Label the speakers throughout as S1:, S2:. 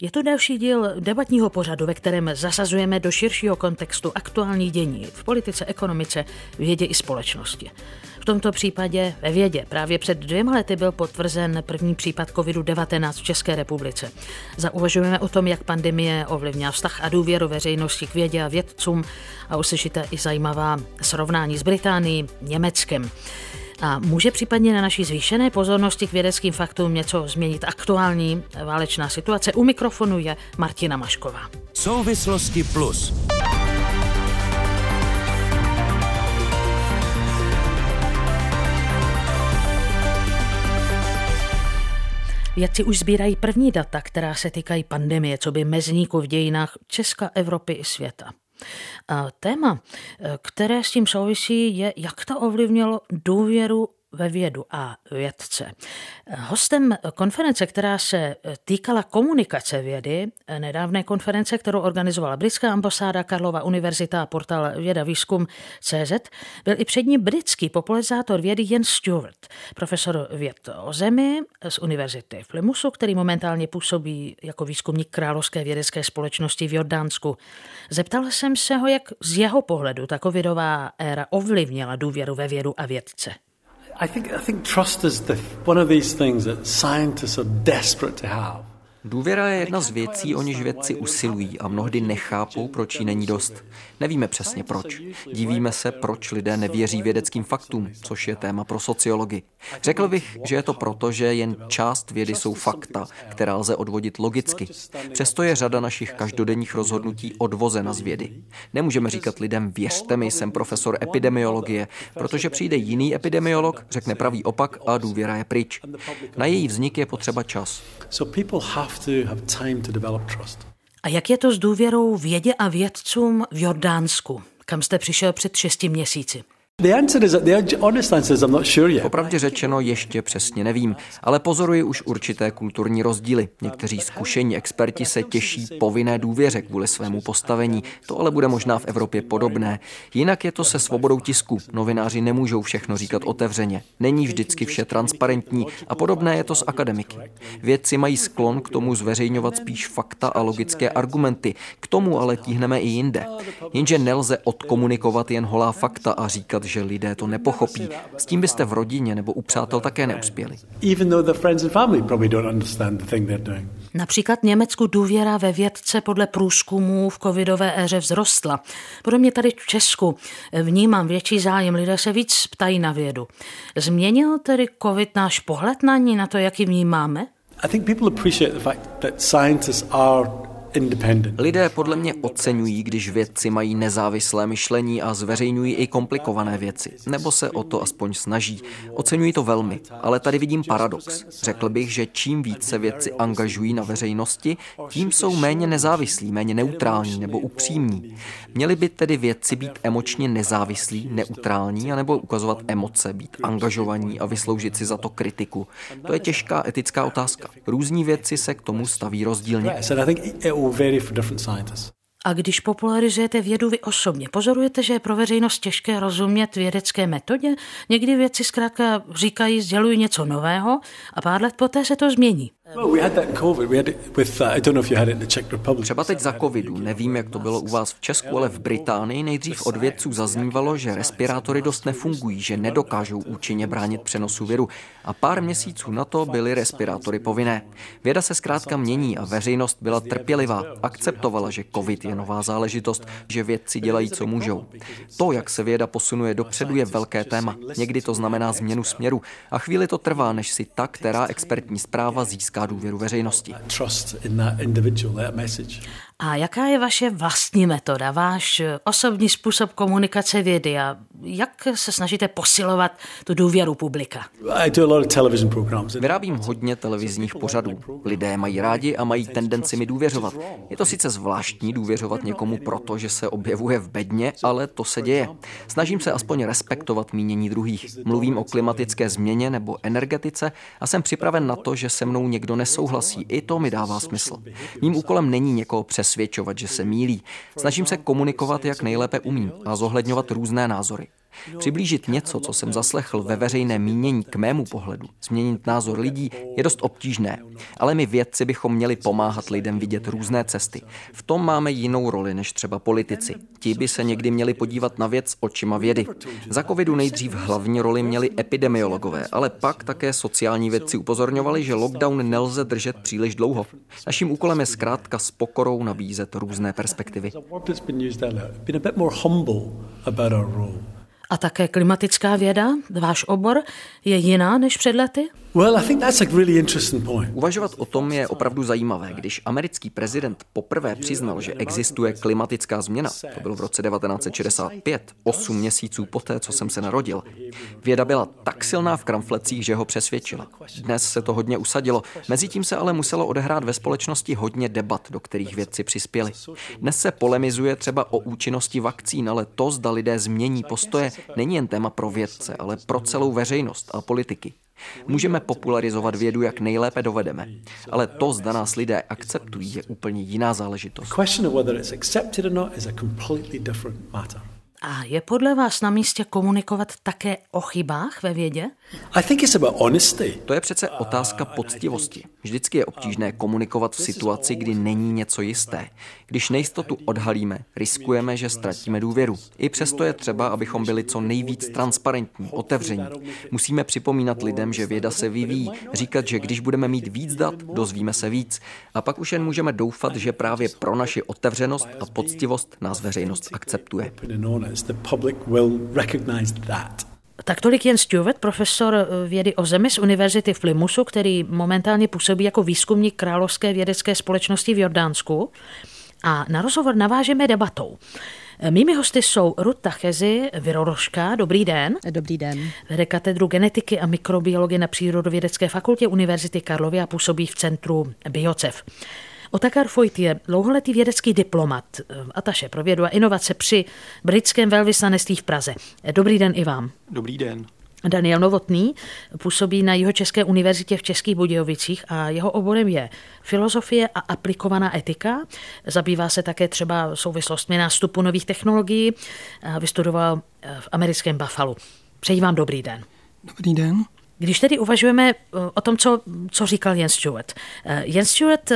S1: Je to další díl debatního pořadu, ve kterém zasazujeme do širšího kontextu aktuální dění v politice, ekonomice, vědě i společnosti. V tomto případě ve vědě. Právě před dvěma lety byl potvrzen první případ COVID-19 v České republice. Zauvažujeme o tom, jak pandemie ovlivňuje vztah a důvěru veřejnosti k vědě a vědcům a uslyšíte i zajímavá srovnání s Británií, Německem. A může případně na naší zvýšené pozornosti k vědeckým faktům něco změnit aktuální válečná situace? U mikrofonu je Martina Mašková.
S2: Souvislosti plus.
S1: Vědci už sbírají první data, která se týkají pandemie, co by mezníku v dějinách Česka, Evropy i světa. A téma, které s tím souvisí, je, jak to ovlivnilo důvěru ve vědu a vědce. Hostem konference, která se týkala komunikace vědy, nedávné konference, kterou organizovala britská ambasáda, Karlova univerzita a portál Věda Výzkum CZ, byl i přední britský popularizátor vědy Jens Stewart, profesor věd o zemi z univerzity v Plymouthu, který momentálně působí jako výzkumník Královské vědecké společnosti v Jordánsku. Zeptal jsem se ho, jak z jeho pohledu ta covidová éra ovlivnila důvěru ve vědu a vědce.
S3: Důvěra je jedna z věcí, o níž vědci usilují a mnohdy nechápou, proč jí není dost. Nevíme přesně proč. Divíme se, proč lidé nevěří vědeckým faktům, což je téma pro sociologii. Řekl bych, že je to proto, že jen část vědy jsou fakta, která lze odvodit logicky. Přesto je řada našich každodenních rozhodnutí odvozena z vědy. Nemůžeme říkat lidem, věřte mi, jsem profesor epidemiologie, protože přijde jiný epidemiolog, řekne pravý opak a důvěra je pryč. Na její vznik je potřeba čas.
S4: So people have to have time to develop trust.
S1: A jak je to s důvěrou vědě a vědcům v Jordánsku, kam jste přišel před šesti měsíci?
S3: Popravdě řečeno ještě přesně nevím, ale pozoruji už určité kulturní rozdíly. Někteří zkušení experti se těší povinné důvěře kvůli svému postavení. To ale bude možná v Evropě podobné. Jinak je to se svobodou tisku. Novináři nemůžou všechno říkat otevřeně. Není vždycky vše transparentní a podobné je to s akademiky. Vědci mají sklon k tomu zveřejňovat spíš fakta a logické argumenty. K tomu ale tíhneme i jinde. Jenže nelze odkomunikovat jen holá fakta a říkat, že lidé to nepochopí. S tím byste v rodině nebo u přátel také neuspěli.
S1: Například Německu důvěra ve vědce podle průzkumů v covidové éře vzrostla. Podobně tady v Česku vnímám větší zájem, lidé se víc ptají na vědu. Změnil tedy covid náš pohled na ní, na to, jak ji vnímáme?
S4: I think people appreciate the fact that scientists are
S3: Lidé podle mě oceňují, když vědci mají nezávislé myšlení a zveřejňují i komplikované věci, nebo se o to aspoň snaží. Oceňují to velmi, ale tady vidím paradox. Řekl bych, že čím více vědci angažují na veřejnosti, tím jsou méně nezávislí, méně neutrální nebo upřímní. Měli by tedy vědci být emočně nezávislí, neutrální, anebo ukazovat emoce, být angažovaní a vysloužit si za to kritiku. To je těžká etická otázka. Různí vědci se k tomu staví rozdílně
S4: for different scientists.
S1: A když popularizujete vědu vy osobně, pozorujete, že je pro veřejnost těžké rozumět vědecké metodě? Někdy věci zkrátka říkají, sdělují něco nového a pár let poté se to změní.
S3: Třeba teď za covidu, nevím, jak to bylo u vás v Česku, ale v Británii nejdřív od vědců zaznívalo, že respirátory dost nefungují, že nedokážou účinně bránit přenosu viru. A pár měsíců na to byly respirátory povinné. Věda se zkrátka mění a veřejnost byla trpělivá, akceptovala, že covid je nová záležitost, že vědci dělají, co můžou. To, jak se věda posunuje dopředu, je velké téma. Někdy to znamená změnu směru a chvíli to trvá, než si ta, která expertní zpráva získá získá důvěru veřejnosti.
S1: A jaká je vaše vlastní metoda, váš osobní způsob komunikace vědy a jak se snažíte posilovat tu důvěru publika?
S3: Vyrábím hodně televizních pořadů. Lidé mají rádi a mají tendenci mi důvěřovat. Je to sice zvláštní důvěřovat někomu proto, že se objevuje v bedně, ale to se děje. Snažím se aspoň respektovat mínění druhých. Mluvím o klimatické změně nebo energetice a jsem připraven na to, že se mnou někdo nesouhlasí. I to mi dává smysl. Mým úkolem není někoho přesvědčovat, že se mílí. Snažím se komunikovat, jak nejlépe umím a zohledňovat různé názory. Přiblížit něco, co jsem zaslechl ve veřejné mínění k mému pohledu, změnit názor lidí, je dost obtížné. Ale my vědci bychom měli pomáhat lidem vidět různé cesty. V tom máme jinou roli než třeba politici. Ti by se někdy měli podívat na věc očima vědy. Za covidu nejdřív hlavní roli měli epidemiologové, ale pak také sociální vědci upozorňovali, že lockdown nelze držet příliš dlouho. Naším úkolem je zkrátka s pokorou nabízet různé perspektivy.
S1: A také klimatická věda, váš obor, je jiná než před lety?
S3: Uvažovat o tom je opravdu zajímavé. Když americký prezident poprvé přiznal, že existuje klimatická změna, to bylo v roce 1965, 8 měsíců poté, co jsem se narodil, věda byla tak silná v kramflecích, že ho přesvědčila. Dnes se to hodně usadilo, mezitím se ale muselo odehrát ve společnosti hodně debat, do kterých vědci přispěli. Dnes se polemizuje třeba o účinnosti vakcín, ale to, zda lidé změní postoje, není jen téma pro vědce, ale pro celou veřejnost a politiky. Můžeme popularizovat vědu, jak nejlépe dovedeme, ale to, zda nás lidé akceptují, je úplně jiná záležitost.
S1: A je podle vás na místě komunikovat také o chybách ve vědě?
S3: To je přece otázka poctivosti. Vždycky je obtížné komunikovat v situaci, kdy není něco jisté. Když nejistotu odhalíme, riskujeme, že ztratíme důvěru. I přesto je třeba, abychom byli co nejvíc transparentní, otevření. Musíme připomínat lidem, že věda se vyvíjí, říkat, že když budeme mít víc dat, dozvíme se víc. A pak už jen můžeme doufat, že právě pro naši otevřenost a poctivost nás veřejnost akceptuje.
S1: Tak tolik Jen Stewart, profesor eh, vědy o zemi z Univerzity v Plymouthu, který momentálně působí jako výzkumník Královské vědecké společnosti v Jordánsku. A na rozhovor navážeme debatou. Mými hosty jsou Ruta Chezi, viroložka. Dobrý den.
S5: Dobrý den.
S1: Vede katedru genetiky a mikrobiologie na Přírodovědecké fakultě Univerzity Karlovy a působí v centru Biocev. Otakar Foyt je dlouholetý vědecký diplomat, eh, ataše pro vědu a inovace při britském velvyslanectví v Praze. Dobrý den i vám.
S6: Dobrý den.
S1: Daniel Novotný působí na Jihočeské univerzitě v Českých Budějovicích a jeho oborem je filozofie a aplikovaná etika. Zabývá se také třeba souvislostmi nástupu nových technologií. Vystudoval eh, v americkém Buffalo. Přeji vám dobrý den.
S6: Dobrý den.
S1: Když tedy uvažujeme eh, o tom, co, co říkal Jens Stewart. Jens Stewart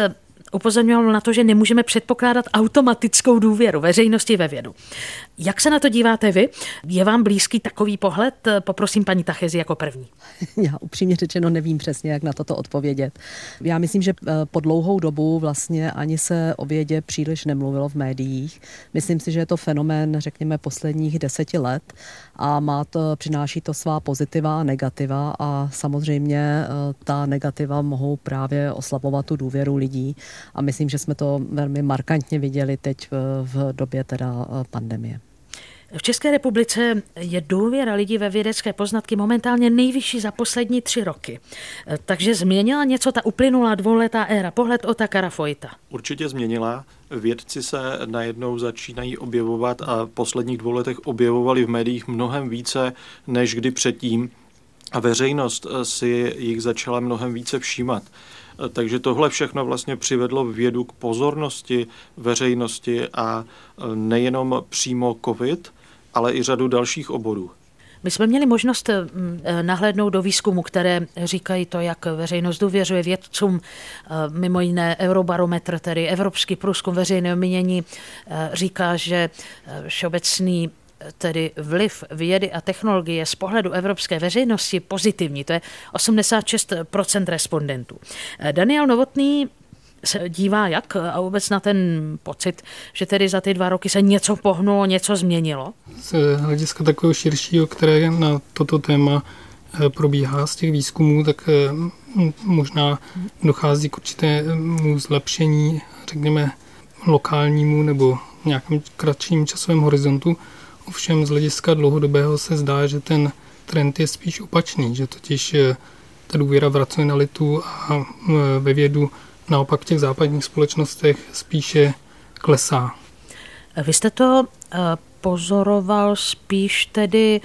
S1: upozorňoval na to, že nemůžeme předpokládat automatickou důvěru veřejnosti ve vědu. Jak se na to díváte vy? Je vám blízký takový pohled? Poprosím paní Tachezi jako první.
S5: Já upřímně řečeno nevím přesně, jak na toto odpovědět. Já myslím, že eh, po dlouhou dobu vlastně ani se o vědě příliš nemluvilo v médiích. Myslím si, že je to fenomén, řekněme, posledních deseti let a má to, přináší to svá pozitiva a negativa a samozřejmě eh, ta negativa mohou právě oslabovat tu důvěru lidí a myslím, že jsme to velmi markantně viděli teď v, v době teda eh, pandemie.
S1: V České republice je důvěra lidí ve vědecké poznatky momentálně nejvyšší za poslední tři roky. Eh, takže změnila něco ta uplynulá dvouletá éra, pohled o Takara Fojta?
S6: Určitě změnila. Vědci se najednou začínají objevovat a v posledních dvou letech objevovali v médiích mnohem více než kdy předtím a veřejnost eh, si jich začala mnohem více všímat. Takže tohle všechno vlastně přivedlo vědu k pozornosti veřejnosti a nejenom přímo COVID, ale i řadu dalších oborů.
S1: My jsme měli možnost nahlédnout do výzkumu, které říkají to, jak veřejnost důvěřuje vědcům, mimo jiné Eurobarometr, tedy Evropský průzkum veřejného mínění, říká, že všeobecný tedy vliv vědy a technologie z pohledu evropské veřejnosti pozitivní. To je 86% respondentů. Daniel Novotný se dívá jak a vůbec na ten pocit, že tedy za ty dva roky se něco pohnulo, něco změnilo?
S7: Z hlediska takového širšího, které na toto téma eh, probíhá z těch výzkumů, tak eh, možná dochází k určitému zlepšení, řekněme, lokálnímu nebo nějakém kratším časovém horizontu. Ovšem z hlediska dlouhodobého se zdá, že ten trend je spíš opačný, že totiž eh, ta důvěra v racionalitu a ve vědu naopak v těch západních společnostech spíše klesá.
S1: Vy jste to eh, pozoroval spíš tedy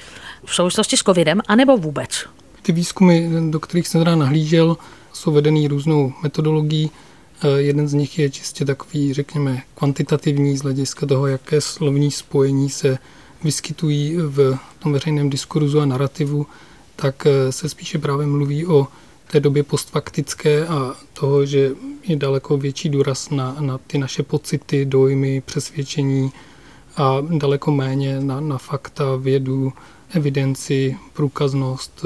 S1: v souvislosti s covidem, anebo vůbec?
S7: Ty výzkumy, do kterých jsem teda nahlížel, jsou vedený různou metodologií. Eh, jeden z nich je čistě takový, řekněme, kvantitativní z hlediska toho, jaké slovní spojení se vyskytují v tom veřejném diskurzu a narrativu, tak se spíše právě mluví o té době postfaktické a toho, že je daleko větší důraz na, na ty naše pocity, dojmy, přesvědčení a daleko méně na, na fakta, vědu, evidenci, průkaznost,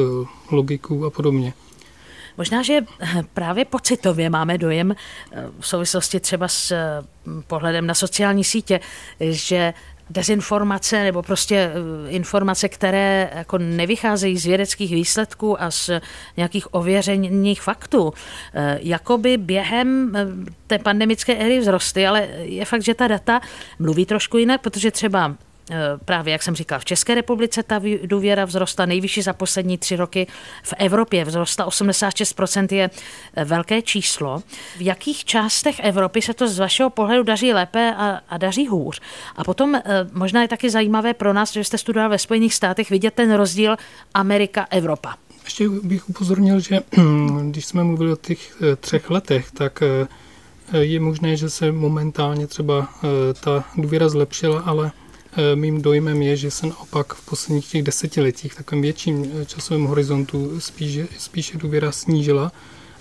S7: logiku a podobně.
S1: Možná, že právě pocitově máme dojem eh, v souvislosti třeba s eh, pohledem na sociální sítě, že dezinformace nebo prostě eh, informace, které jako nevycházejí z vědeckých výsledků a z nějakých ověřených faktů, jakoby během té pandemické éry vzrosty, ale je fakt, že ta data mluví trošku jinak, protože třeba Eh, právě, jak jsem říkal, v České republice ta důvěra vzrostla nejvyšší za poslední tři roky. V Evropě vzrostla 86% je eh, velké číslo. V jakých částech Evropy se to z vašeho pohledu daří lépe a, a daří hůř? A potom eh, možná je taky zajímavé pro nás, že jste studoval ve Spojených státech, vidět ten rozdíl Amerika-Evropa.
S7: Ještě bych upozornil, že když jsme mluvili o těch třech letech, tak je možné, že se momentálně třeba ta důvěra zlepšila, ale Eh, mým dojmem je, že se naopak v posledních těch desetiletích, v takovém větším eh, časovém horizontu, spíše, spíše důvěra snížila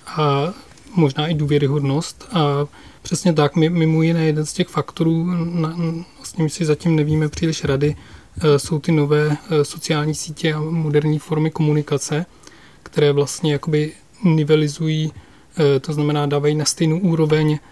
S7: a možná i důvěryhodnost. A přesně tak, mimo jiné jeden z těch faktorů, na, s ním si zatím nevíme příliš rady, eh, jsou ty nové sociální sítě a moderní formy komunikace, které vlastně jakoby nivelizují, to znamená dávají na stejnou úroveň Eh,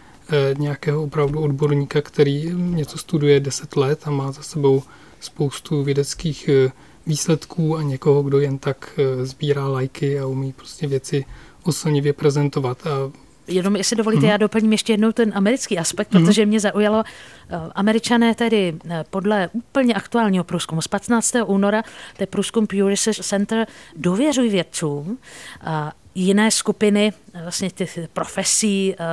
S7: nějakého opravdu odborníka, který něco studuje 10 let a má za sebou spoustu vědeckých eh, výsledků a někoho, kdo jen tak eh, sbírá lajky a umí prostě věci oslnivě prezentovat. A
S1: Jenom jestli dovolíte, mm. já doplním ještě jednou ten americký aspekt, mm. protože mě zaujalo, američané tedy podle úplně aktuálního průzkumu z 15. února, to je průzkum Pew Research Center, důvěřují vědcům jiné skupiny vlastně těch profesí eh,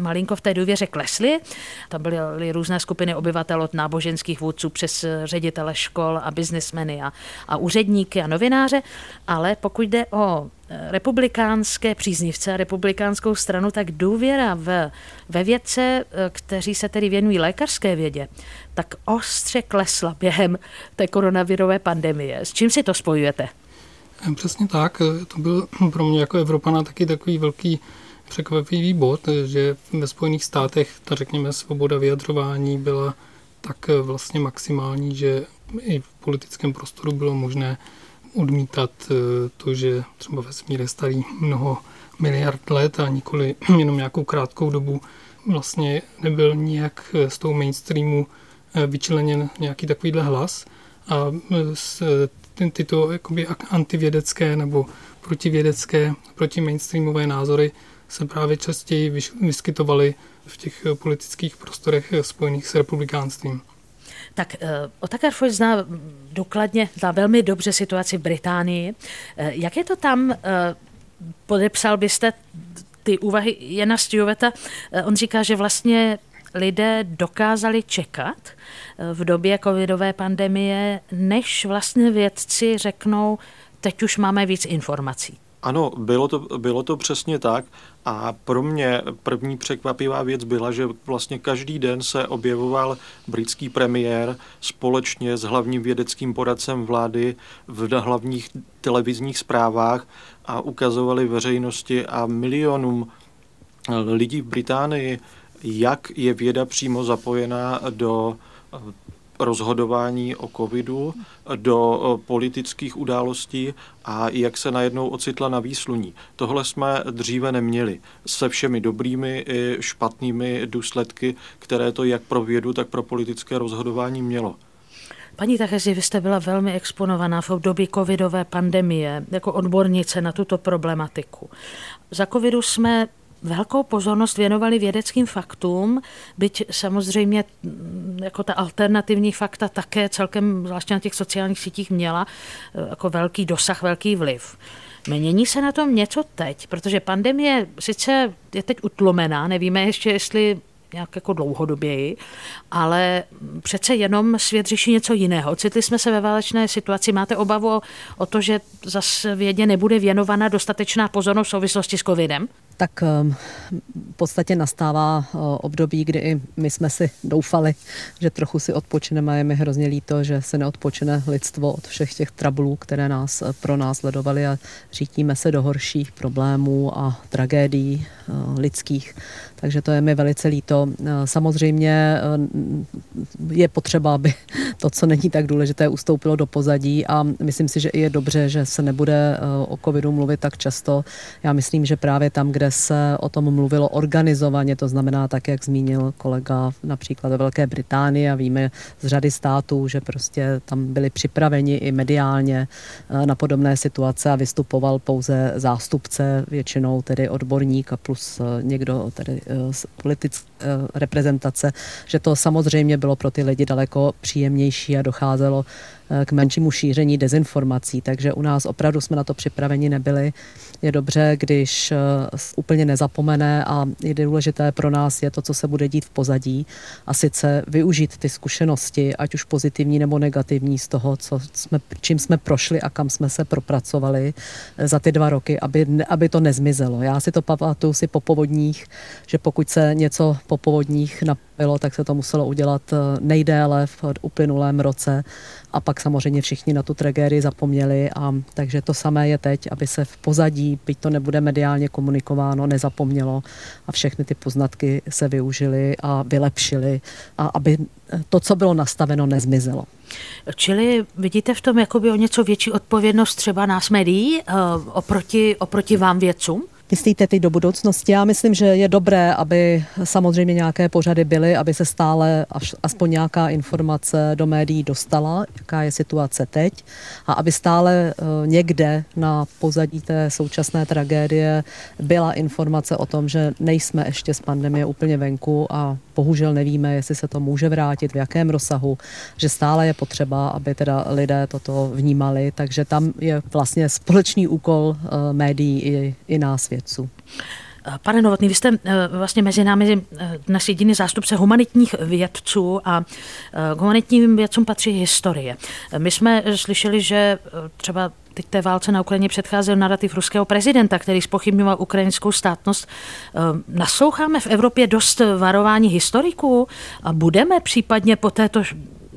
S1: malinko v té důvěře klesly. Tam byly různé skupiny obyvatel od náboženských vůdců přes ředitele škol a biznismeny a, a úředníky a novináře, ale pokud jde o eh, republikánské příznivce a republikánskou stranu, tak důvěra v, ve vědce, eh, kteří se tedy věnují lékařské vědě, tak ostře klesla během té koronavirové pandemie. S čím si to spojujete?
S7: Přesně tak. To byl pro mě jako Evropana taky takový velký překvapivý bod, že ve Spojených státech ta, řekněme, svoboda vyjadřování byla tak vlastně maximální, že i v politickém prostoru bylo možné odmítat eh, to, že třeba vesmír je starý mnoho miliard let a nikoli jenom nějakou krátkou dobu vlastně nebyl nijak z toho mainstreamu eh, vyčleněn nějaký takovýhle hlas. A z ty, tyto jakoby antivědecké nebo protivědecké, protimainstreamové názory se právě častěji vyskytovaly v těch politických prostorech spojených s republikánstvím.
S1: Tak uh, Otakar Foy zná důkladně, zná velmi dobře situaci v Británii. Jak je to tam? Podepsal byste ty úvahy Jana Steweta? On říká, že vlastně lidé dokázali čekat eh, v době covidové pandemie, než vlastně vědci řeknou, teď už máme víc informací.
S6: Ano, bylo to, bylo to přesně tak a pro mě první překvapivá věc byla, že vlastně každý den se objevoval britský premiér společně s hlavním vědeckým poradcem vlády v hlavních televizních zprávách a ukazovali veřejnosti a milionům lidí v Británii jak je věda přímo zapojená do eh, rozhodování o covidu, do eh, politických událostí a jak se najednou ocitla na výsluní. Tohle jsme dříve neměli se všemi dobrými i špatnými důsledky, které to jak pro vědu, tak pro politické rozhodování mělo.
S1: Paní Tachezi, vy jste byla velmi exponovaná v období covidové pandemie jako odbornice na tuto problematiku. Za covidu jsme velkou pozornost věnovali vědeckým faktům, byť samozřejmě mm, jako ta alternativní fakta také celkem, zvláště na těch sociálních sítích, měla eh, jako velký dosah, velký vliv. Mění se na tom něco teď, protože pandemie sice je teď utlomená, nevíme ještě, jestli nějak jako dlouhodoběji, ale přece jenom svět řeší něco jiného. Ocitli jsme se ve válečné situaci. Máte obavu o, o to, že zase vědě nebude věnovaná dostatečná pozornost v souvislosti s covidem?
S5: Tak ehm, v podstatě nastává eh, období, kdy i my jsme si doufali, že trochu si odpočineme je mi hrozně líto, že se neodpočine lidstvo od všech těch trablů, které nás eh, pro nás sledovaly a řítíme se do horších problémů a tragédií eh, lidských. Takže to je mi velice líto. Samozřejmě je potřeba, aby to, co není tak důležité, ustoupilo do pozadí a myslím si, že i je dobře, že se nebude o covidu mluvit tak často. Já myslím, že právě tam, kde se o tom mluvilo organizovaně, to znamená tak, jak zmínil kolega například ve Velké Británii a víme z řady států, že prostě tam byli připraveni i mediálně eh, na podobné situace a vystupoval pouze zástupce, většinou tedy odborník a plus eh, někdo tedy eh, politické reprezentace, že to samozřejmě bylo pro ty lidi daleko příjemnější a docházelo k menšímu šíření dezinformací, takže u nás opravdu jsme na to připraveni nebyli. Je dobře, když eh, úplně nezapomene a je důležité pro nás je to, co se bude dít v pozadí a sice využít ty zkušenosti, ať už pozitivní nebo negativní z toho, co jsme, čím jsme prošli a kam jsme se propracovali eh, za ty dva roky, aby, aby to nezmizelo. Já si to pamatuju si po povodních, že pokud se něco po povodních napilo, tak se to muselo udělat eh, nejdéle v uplynulém roce a pak samozřejmě všichni na tu tragédii zapomněli a takže to samé je teď, aby se v pozadí, byť to nebude mediálně komunikováno, nezapomnělo a všechny ty poznatky se využily a vylepšily a aby to, co bylo nastaveno, nezmizelo.
S1: Čili vidíte v tom jakoby o něco větší odpovědnost třeba nás médií uh, oproti, oproti vám vědcům?
S5: Myslíte teď do budoucnosti? Já myslím, že je dobré, aby samozřejmě nějaké pořady byly, aby se stále až, aspoň nějaká informace do médií dostala, jaká je situace teď a aby stále uh, někde na pozadí té současné tragédie byla informace o tom, že nejsme ještě z pandemie úplně venku a bohužel nevíme, jestli se to může vrátit, v jakém rozsahu, že stále je potřeba, aby teda lidé toto vnímali, takže tam je vlastně společný úkol uh, médií i, i nás vědců.
S1: Pane Novotný, vy jste eh, vlastně mezi námi eh, dnes jediný zástupce humanitních vědců a k humanitním vědcům patří historie. My jsme slyšeli, že třeba teď té válce na Ukrajině předcházel narrativ ruského prezidenta, který spochybňoval ukrajinskou státnost. Nasloucháme v Evropě dost varování historiků a budeme případně po této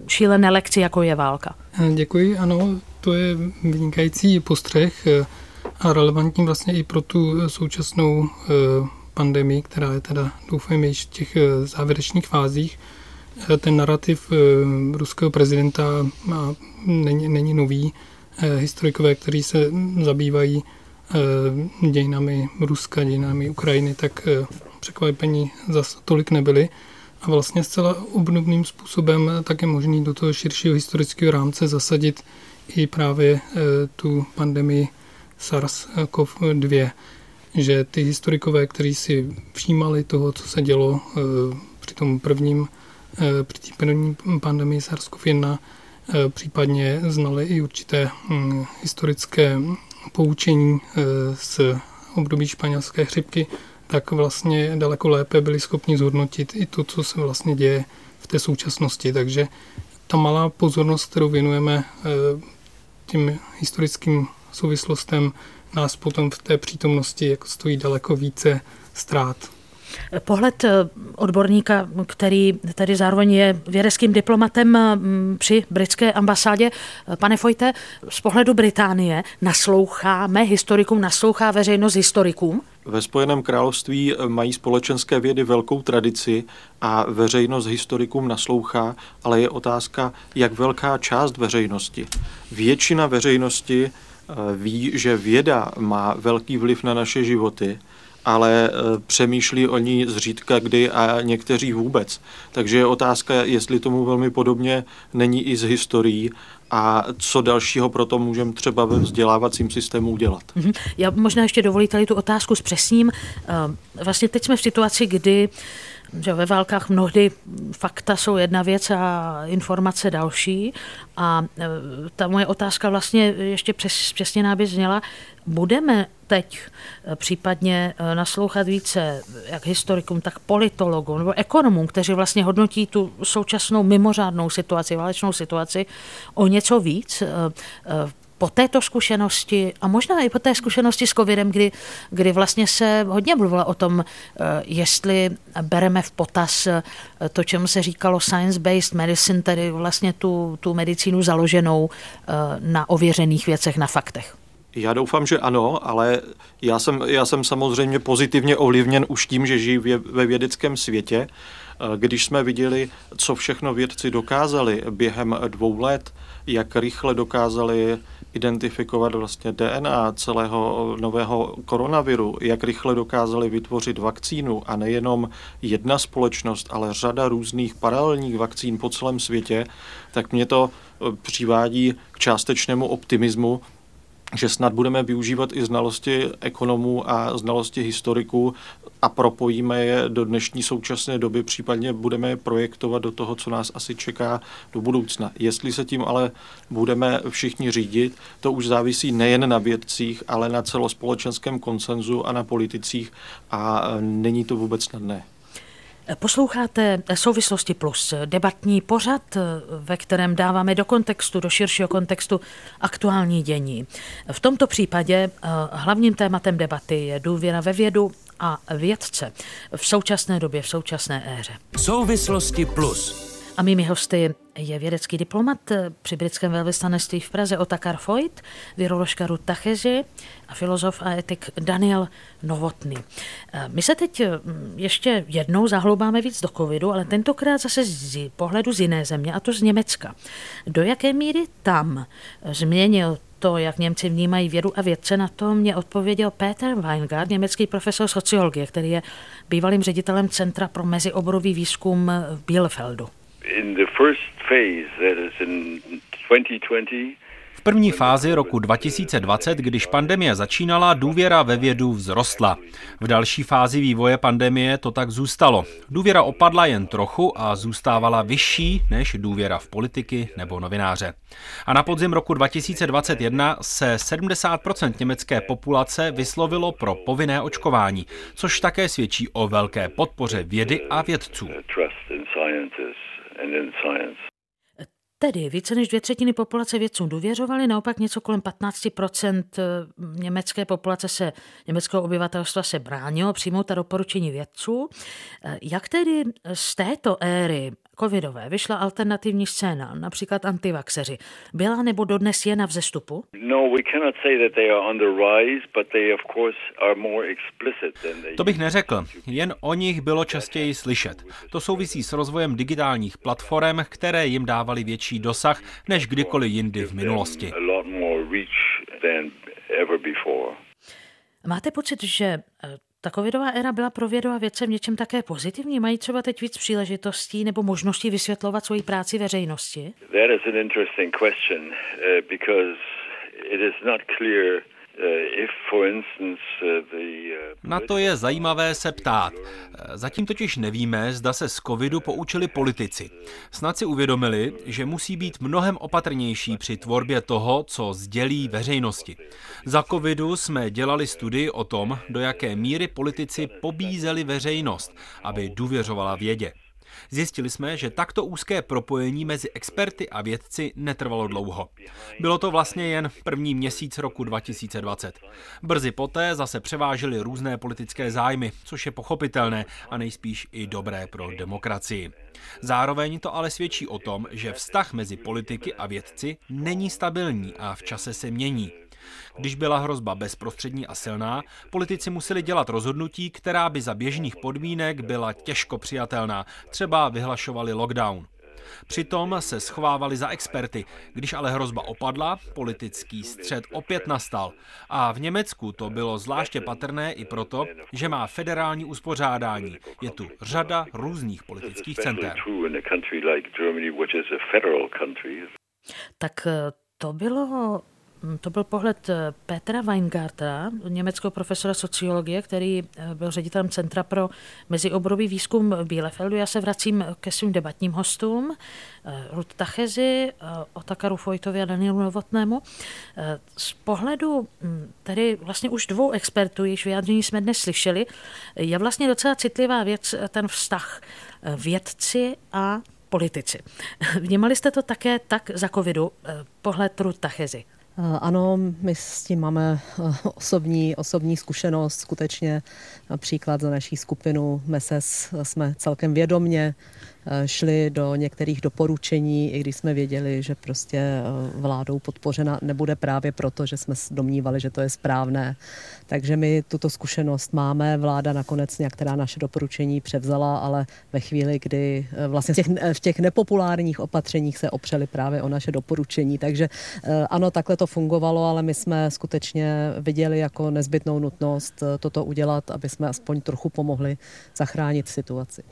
S1: šílené lekci, jako je válka?
S7: Děkuji, ano, to je vynikající postřeh a relevantní vlastně i pro tu současnou eh, pandemii, která je teda, doufejme, již v těch eh, závěrečných fázích. Eh, ten narrativ ruského prezidenta není, není nový. Historikové, kteří se zabývají dějinami Ruska, dějinami Ukrajiny, tak překvapení zase tolik nebyly. A vlastně zcela obdobným způsobem tak je možný do toho širšího historického rámce zasadit i právě tu pandemii SARS-CoV-2, že ty historikové, kteří si všímali toho, co se dělo eh, při tom prvním, eh, při té první pandemii SARS-CoV-1, eh, případně znali i určité hm, historické poučení z období španělské chřipky, tak vlastně daleko lépe byli schopni zhodnotit i to, co se vlastně děje v té současnosti. Takže ta malá pozornost, kterou věnujeme těm historickým souvislostem nás potom v té přítomnosti jako stojí daleko více ztrát.
S1: Pohled eh, odborníka, který tady zároveň je vědeckým diplomatem mm, při britské ambasádě. Eh, pane Fojte, z pohledu Británie nasloucháme historikům, naslouchá veřejnost historikům?
S6: Ve Spojeném království eh, mají společenské vědy velkou tradici a veřejnost historikům naslouchá, ale je otázka, jak velká část veřejnosti. Většina veřejnosti Eh, ví, že věda má velký vliv na naše životy, ale eh, přemýšlí o ní zřídka kdy a někteří vůbec. Takže je otázka, jestli tomu velmi podobně není i z historií a co dalšího pro to můžeme třeba ve vzdělávacím systému udělat. Mhm.
S1: Já možná ještě dovolíte tu otázku s přesním. Eh, vlastně teď jsme v situaci, kdy že ve válkách mnohdy fakta jsou jedna věc a informace další. A e, ta moje otázka vlastně ještě přes, přesně náby zněla, budeme teď e, případně e, naslouchat více jak historikům, tak politologům nebo ekonomům, kteří vlastně hodnotí tu současnou mimořádnou situaci, válečnou situaci o něco víc po této zkušenosti a možná i po té zkušenosti s covidem, kdy, kdy vlastně se hodně mluvilo o tom, jestli bereme v potaz to, čemu se říkalo science-based medicine, tedy vlastně tu, tu medicínu založenou na ověřených věcech, na faktech.
S6: Já doufám, že ano, ale já jsem, já jsem samozřejmě pozitivně ovlivněn už tím, že žiju ve vědeckém světě. Když jsme viděli, co všechno vědci dokázali během dvou let, jak rychle dokázali identifikovat vlastně DNA celého nového koronaviru, jak rychle dokázali vytvořit vakcínu. A nejenom jedna společnost, ale řada různých paralelních vakcín po celém světě, tak mě to přivádí k částečnému optimismu, že snad budeme využívat i znalosti ekonomů a znalosti historiků a propojíme je do dnešní současné doby, případně budeme je projektovat do toho, co nás asi čeká do budoucna. Jestli se tím ale budeme všichni řídit, to už závisí nejen na vědcích, ale na celospolečenském konsenzu a na politicích a není to vůbec snadné.
S1: Posloucháte Souvislosti plus, debatní pořad, ve kterém dáváme do kontextu, do širšího kontextu aktuální dění. V tomto případě eh, hlavním tématem debaty je důvěra ve vědu a vědce v současné době, v současné éře.
S2: Souvislosti plus.
S1: A mými hosty je vědecký diplomat při britském velvyslanectví v Praze Otakar Foyt, viroložka Ruth Tachezi a filozof a etik Daniel Novotný. My se teď mm, ještě jednou zahloubáme víc do covidu, ale tentokrát zase z pohledu z jiné země, a to z Německa. Do jaké míry tam změnil to, jak Němci vnímají vědu a vědce, na to mě odpověděl Peter Weingart, německý profesor sociologie, který je bývalým ředitelem Centra pro mezioborový výzkum v Bielefeldu. In the first phase, that is in
S8: 2020, první fázi roku 2020, když pandemie začínala, důvěra ve vědu vzrostla. V další fázi vývoje pandemie to tak zůstalo. Důvěra opadla jen trochu a zůstávala vyšší než důvěra v politiky nebo novináře. A na podzim roku 2021 se 70% německé populace vyslovilo pro povinné očkování, což také svědčí o velké podpoře vědy a vědců.
S1: Tedy více než dvě třetiny populace vědcům důvěřovali, naopak něco kolem 15% eh, německé populace se, německého obyvatelstva se bránilo přijmout ta doporučení vědců. Eh, jak tedy z této éry covidové vyšla alternativní scéna, například antivaxeři, byla nebo dodnes je na vzestupu?
S8: To bych neřekl, jen o nich bylo častěji slyšet. To souvisí s rozvojem digitálních platform, které jim dávaly větší dosah než kdykoliv jindy v minulosti.
S1: Máte pocit, že eh, ta covidová éra byla pro vědu a vědce v něčem také pozitivní? Mají třeba teď víc příležitostí nebo možností vysvětlovat svoji práci veřejnosti? That is an interesting question uh, because
S8: it is not clear Na to je zajímavé se ptát. Zatím totiž nevíme, zda se z covidu poučili politici. Snad si uvědomili, že musí být mnohem opatrnější při tvorbě toho, co sdělí veřejnosti. Za covidu jsme dělali studii o tom, do jaké míry politici pobízeli veřejnost, aby důvěřovala vědě. Zjistili jsme, že takto úzké propojení mezi experty a vědci netrvalo dlouho. Bylo to vlastně jen první měsíc roku 2020. Brzy poté zase převážily různé politické zájmy, což je pochopitelné a nejspíš i dobré pro demokracii. Zároveň to ale svědčí o tom, že vztah mezi politiky a vědci není stabilní a v čase se mění. Když byla hrozba bezprostřední a silná, politici museli dělat rozhodnutí, která by za běžných podmínek byla těžko přijatelná. Třeba vyhlašovali lockdown. Přitom se schovávali za experty. Když ale hrozba opadla, politický střed opět nastal. A v Německu to bylo zvláště patrné i proto, že má federální uspořádání. Je tu řada různých politických center.
S1: Tak eh, to bylo to byl pohled eh, Petra Weingarta, německého profesora sociologie, který eh, byl ředitelem Centra pro mezioborový výzkum v Bielefeldu. Já se vracím ke svým debatním hostům, eh, Ruth Tachezi, Otakaru Fojtovi a Danielu Novotnému. Z pohledu mm, tedy vlastně už dvou expertů, jejichž vyjádření jsme dnes slyšeli, je vlastně docela citlivá věc ten vztah vědci a politici. Vnímali jste to také tak za covidu, pohled Ruth Tachezi?
S5: Ano, my s tím máme osobní, osobní zkušenost. Skutečně například za naší skupinu MESES jsme celkem vědomně Eh, šli do některých doporučení, i když jsme věděli, že prostě eh, vládou podpořena nebude právě proto, že jsme domnívali, že to je správné. Takže my tuto zkušenost máme. Vláda nakonec některá naše doporučení převzala, ale ve chvíli, kdy eh, vlastně v těch, v těch nepopulárních opatřeních se opřeli právě o naše doporučení. Takže ano, takhle to fungovalo, ale my jsme skutečně viděli jako nezbytnou nutnost toto udělat, aby jsme aspoň trochu pomohli zachránit situaci.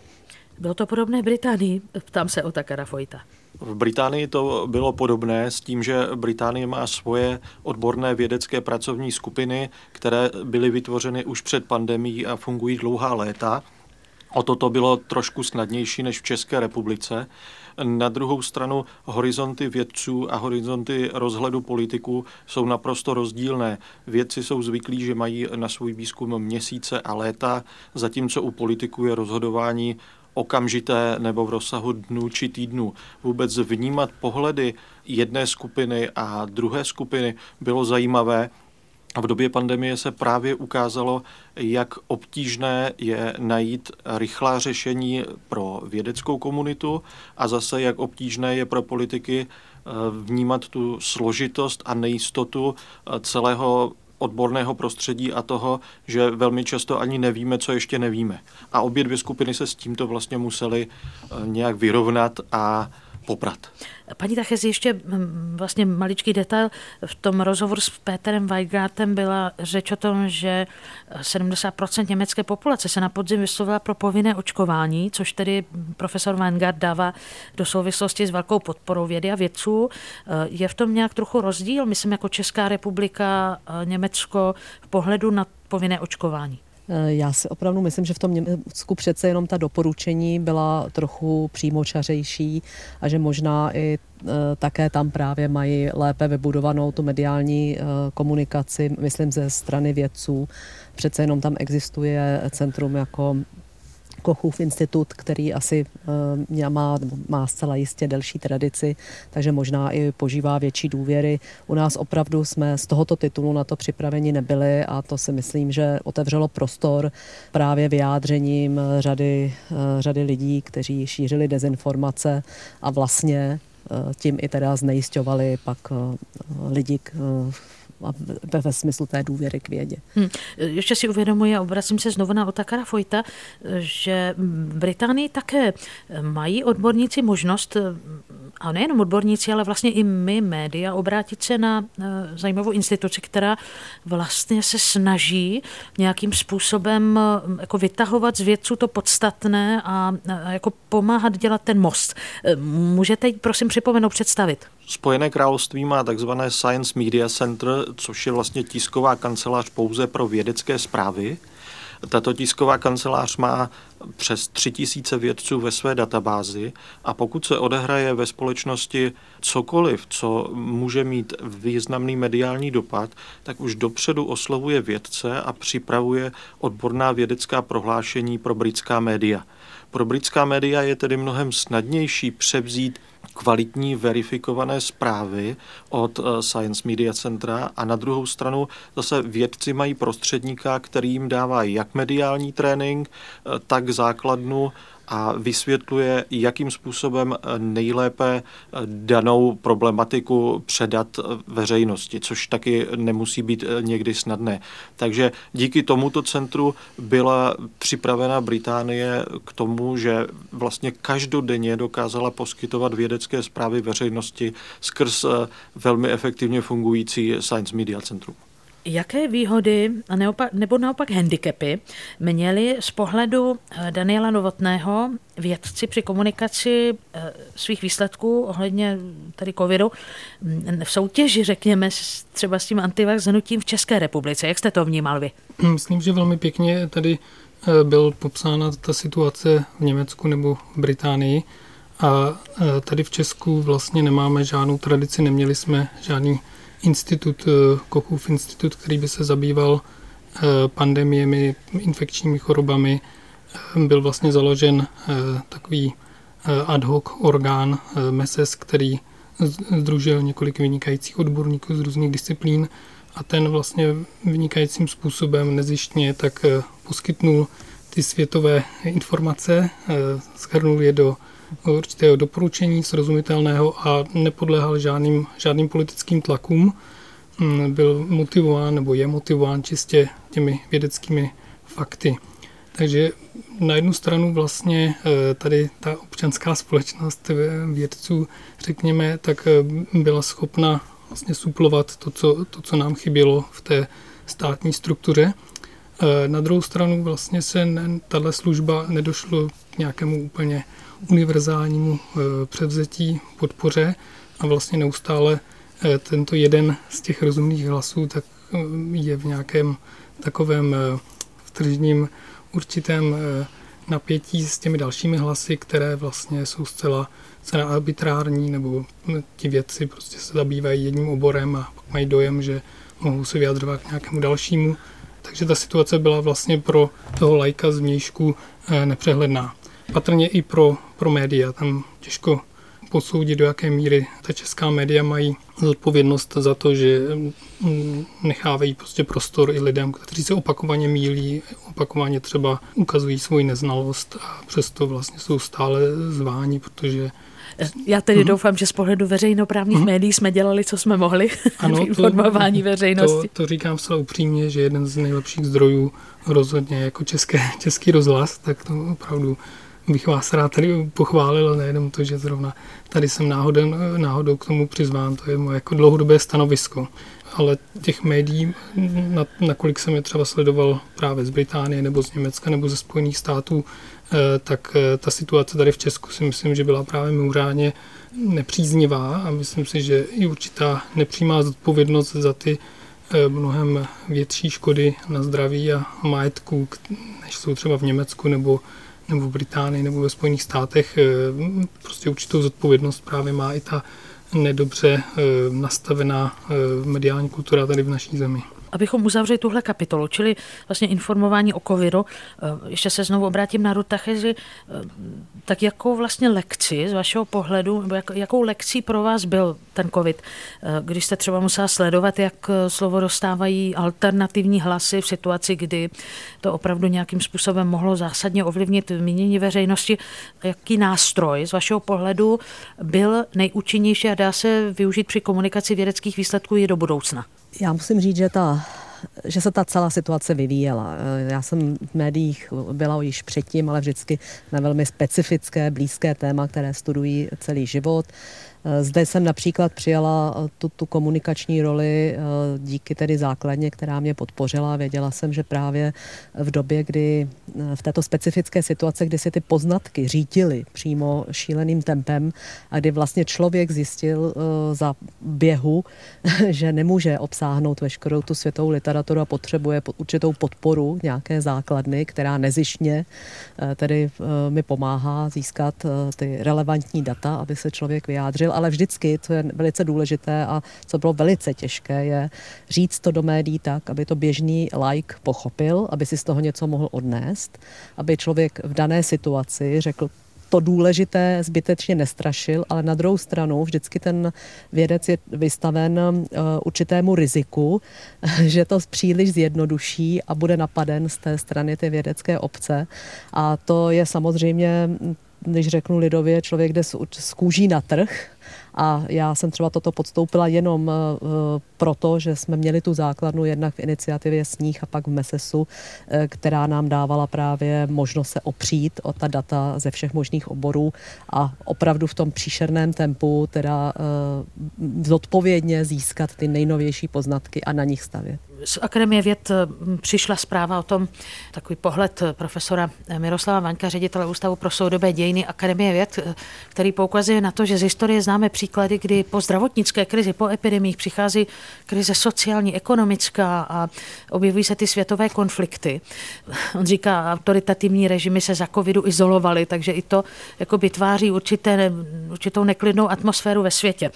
S1: Bylo to podobné Británii? Ptám se o Takara Fojta.
S6: V Británii to bylo podobné s tím, že Británie má svoje odborné vědecké pracovní skupiny, které byly vytvořeny už před pandemí a fungují dlouhá léta. O toto bylo trošku snadnější než v České republice. Na druhou stranu horizonty vědců a horizonty rozhledu politiků jsou naprosto rozdílné. Vědci jsou zvyklí, že mají na svůj výzkum měsíce a léta, zatímco u politiků je rozhodování okamžité nebo v rozsahu dnů či týdnů. Vůbec vnímat pohledy jedné skupiny a druhé skupiny bylo zajímavé. V době pandemie se právě ukázalo, jak obtížné je najít rychlá řešení pro vědeckou komunitu a zase jak obtížné je pro politiky eh, vnímat tu složitost a nejistotu eh, celého odborného prostředí a toho, že velmi často ani nevíme, co ještě nevíme. A obě dvě skupiny se s tímto vlastně museli eh, nějak vyrovnat a poprat.
S1: Paní Tachez, ještě mm, vlastně maličký detail. V tom rozhovoru s Peterem Weigartem byla řeč o tom, že 70% německé populace se na podzim vyslovila pro povinné očkování, což tedy profesor Weingart dává do souvislosti s velkou podporou vědy a vědců. Je v tom nějak trochu rozdíl, myslím jako Česká republika, Německo v pohledu na povinné očkování?
S5: Eh, já si opravdu myslím, že v tom Německu přece jenom ta doporučení byla trochu přímočařejší a že možná i eh, také tam právě mají lépe vybudovanou tu mediální eh, komunikaci, myslím ze strany vědců. Přece jenom tam existuje centrum jako Kochův institut, který asi uh, má, má zcela jistě delší tradici, takže možná i požívá větší důvěry. U nás opravdu jsme z tohoto titulu na to připraveni nebyli a to si myslím, že otevřelo prostor právě vyjádřením řady, uh, řady lidí, kteří šířili dezinformace a vlastně tím i teda znejistovali pak lidi ve, ve smyslu té důvěry k vědě. Hmm.
S1: Ještě si uvědomuji a obracím se znovu na Otakara Fojta, že v Británii také mají odborníci možnost a nejenom odborníci, ale vlastně i my, média, obrátit se na eh, zajímavou instituci, která vlastně se snaží nějakým způsobem eh, jako vytahovat z vědců to podstatné a jako pomáhat dělat ten most. Eh, můžete prosím připomenout, představit?
S6: Spojené království má takzvané Science Media Center, což je vlastně tisková kancelář pouze pro vědecké zprávy. Tato tisková kancelář má přes tři tisíce vědců ve své databázi a pokud se odehraje ve společnosti cokoliv, co může mít významný mediální dopad, tak už dopředu oslovuje vědce a připravuje odborná vědecká prohlášení pro britská média. Pro britská média je tedy mnohem snadnější převzít kvalitní verifikované zprávy od eh, Science Media Centra a na druhou stranu zase vědci mají prostředníka, který jim dává jak mediální trénink, eh, tak základnu a vysvětluje, jakým způsobem nejlépe danou problematiku předat veřejnosti, což taky nemusí být někdy snadné. Takže díky tomuto centru byla připravena Británie k tomu, že vlastně každodenně dokázala poskytovat vědecké zprávy veřejnosti skrz velmi efektivně fungující Science Media Centrum.
S1: Jaké výhody nebo naopak handicapy měli z pohledu eh, Daniela Novotného vědci při komunikaci eh, svých výsledků ohledně tady covidu mm, v soutěži, řekněme, třeba s tím antivax v České republice? Jak jste to vnímal vy?
S7: Myslím, že velmi pěkně tady eh, byl popsána ta situace v Německu nebo v Británii. A tady v Česku vlastně nemáme žádnou tradici, neměli jsme žádný institut, eh, Kochův institut, který by se zabýval eh, pandemiemi, infekčními chorobami, eh, byl vlastně založen takový ad hoc orgán MESES, který združil několik vynikajících odborníků z různých disciplín a ten vlastně vynikajícím způsobem nezištně tak poskytnul ty světové informace, schrnul je do určitého doporučení srozumitelného a nepodléhal žádným, žádným politickým tlakům. Mm, byl motivován nebo je motivován čistě těmi vědeckými fakty. Takže na jednu stranu vlastně eh, tady ta občanská společnost vědců, řekněme, tak eh, byla schopna vlastně suplovat to, co, to, co nám chybělo v té státní struktuře. Eh, na druhou stranu vlastně se tahle služba nedošlo k nějakému úplně univerzálnímu převzetí, podpoře a vlastně neustále tento jeden z těch rozumných hlasů tak je v nějakém takovém v tržním určitém eh, napětí s těmi dalšími hlasy, které vlastně jsou zcela, zcela arbitrární, nebo hm, ti vědci prostě se zabývají jedním oborem a pak mají dojem, že mohou se vyjadřovat k nějakému dalšímu. Takže ta situace byla vlastně pro toho lajka z vnějšku eh, nepřehledná. Patrně i pro, pro média. Tam těžko posoudit, do jaké míry ta česká média mají zodpovědnost za to, že mm, nechávají prostě prostor i lidem, kteří se opakovaně mílí, opakovaně třeba ukazují svoji neznalost a přesto vlastně jsou stále zváni, protože
S1: já tedy hmm. doufám, že z pohledu veřejnoprávních hmm. médií jsme dělali, co jsme mohli ano, informování to, veřejnosti.
S7: To, to říkám zcela upřímně, že jeden z nejlepších zdrojů rozhodně jako české, český rozhlas, tak to opravdu bych vás rád tady pochválil, nejenom to, že zrovna tady jsem náhodou, náhodou k tomu přizván, to je moje jako dlouhodobé stanovisko. Ale těch médií, nakolik jsem je třeba sledoval právě z Británie nebo z Německa nebo ze Spojených států, eh, tak eh, ta situace tady v Česku si myslím, že byla právě mimořádně nepříznivá a myslím si, že i určitá nepřímá zodpovědnost za ty eh, mnohem větší škody na zdraví a majetku, než jsou třeba v Německu nebo nebo v Británii nebo ve Spojených státech eh, prostě určitou zodpovědnost právě má i ta nedobře eh, nastavená eh, mediální kultura tady v naší zemi
S1: abychom uzavřeli tuhle kapitolu, čili vlastně informování o covidu, eh, ještě se znovu obrátím na Rutachezi, eh, tak jakou vlastně lekci z vašeho pohledu, nebo jak, jakou lekcí pro vás byl ten covid, eh, když jste třeba musela sledovat, jak slovo dostávají alternativní hlasy v situaci, kdy to opravdu nějakým způsobem mohlo zásadně ovlivnit mínění veřejnosti, jaký nástroj z vašeho pohledu byl nejúčinnější a dá se využít při komunikaci vědeckých výsledků i do budoucna?
S5: Já musím říct, že ta že se ta celá situace vyvíjela. Já jsem v médiích byla již předtím, ale vždycky na velmi specifické, blízké téma, které studují celý život. Zde jsem například přijala eh, tu, tu komunikační roli eh, díky tedy základně, která mě podpořila. Věděla jsem, že právě v době, kdy eh, v této specifické situace, kdy si ty poznatky řídily přímo šíleným tempem a kdy vlastně člověk zjistil za běhu, že nemůže obsáhnout veškerou tu světovou literaturu a potřebuje určitou podporu nějaké základny, která nezišně tedy mi pomáhá získat ty relevantní data, aby se člověk vyjádřil ale vždycky, co je velice důležité a co bylo velice těžké, je říct to do médií tak, aby to běžný like pochopil, aby si z toho něco mohl odnést, aby člověk v dané situaci řekl, to důležité zbytečně nestrašil, ale na druhou stranu vždycky ten vědec je vystaven uh, určitému riziku, že to příliš zjednoduší a bude napaden z té strany té vědecké obce. A to je samozřejmě když řeknu lidově, člověk jde z kůží na trh a já jsem třeba toto podstoupila jenom uh, proto, že jsme měli tu základnu jednak v iniciativě Sníh a pak v MESESu, uh, která nám dávala právě možnost se opřít o ta data ze všech možných oborů a opravdu v tom příšerném tempu teda zodpovědně získat ty nejnovější poznatky a na nich stavět.
S1: Z Akademie věd přišla zpráva o tom, takový pohled profesora Miroslava Vaňka, ředitele Ústavu pro soudobé dějiny Akademie věd, který poukazuje na to, že z historie známe příklady, kdy po zdravotnické krizi, po epidemích přichází krize sociální, ekonomická a objevují se ty světové konflikty. On říká, autoritativní režimy se za covidu izolovaly, takže i to jako by tváří určité, určitou neklidnou atmosféru ve světě.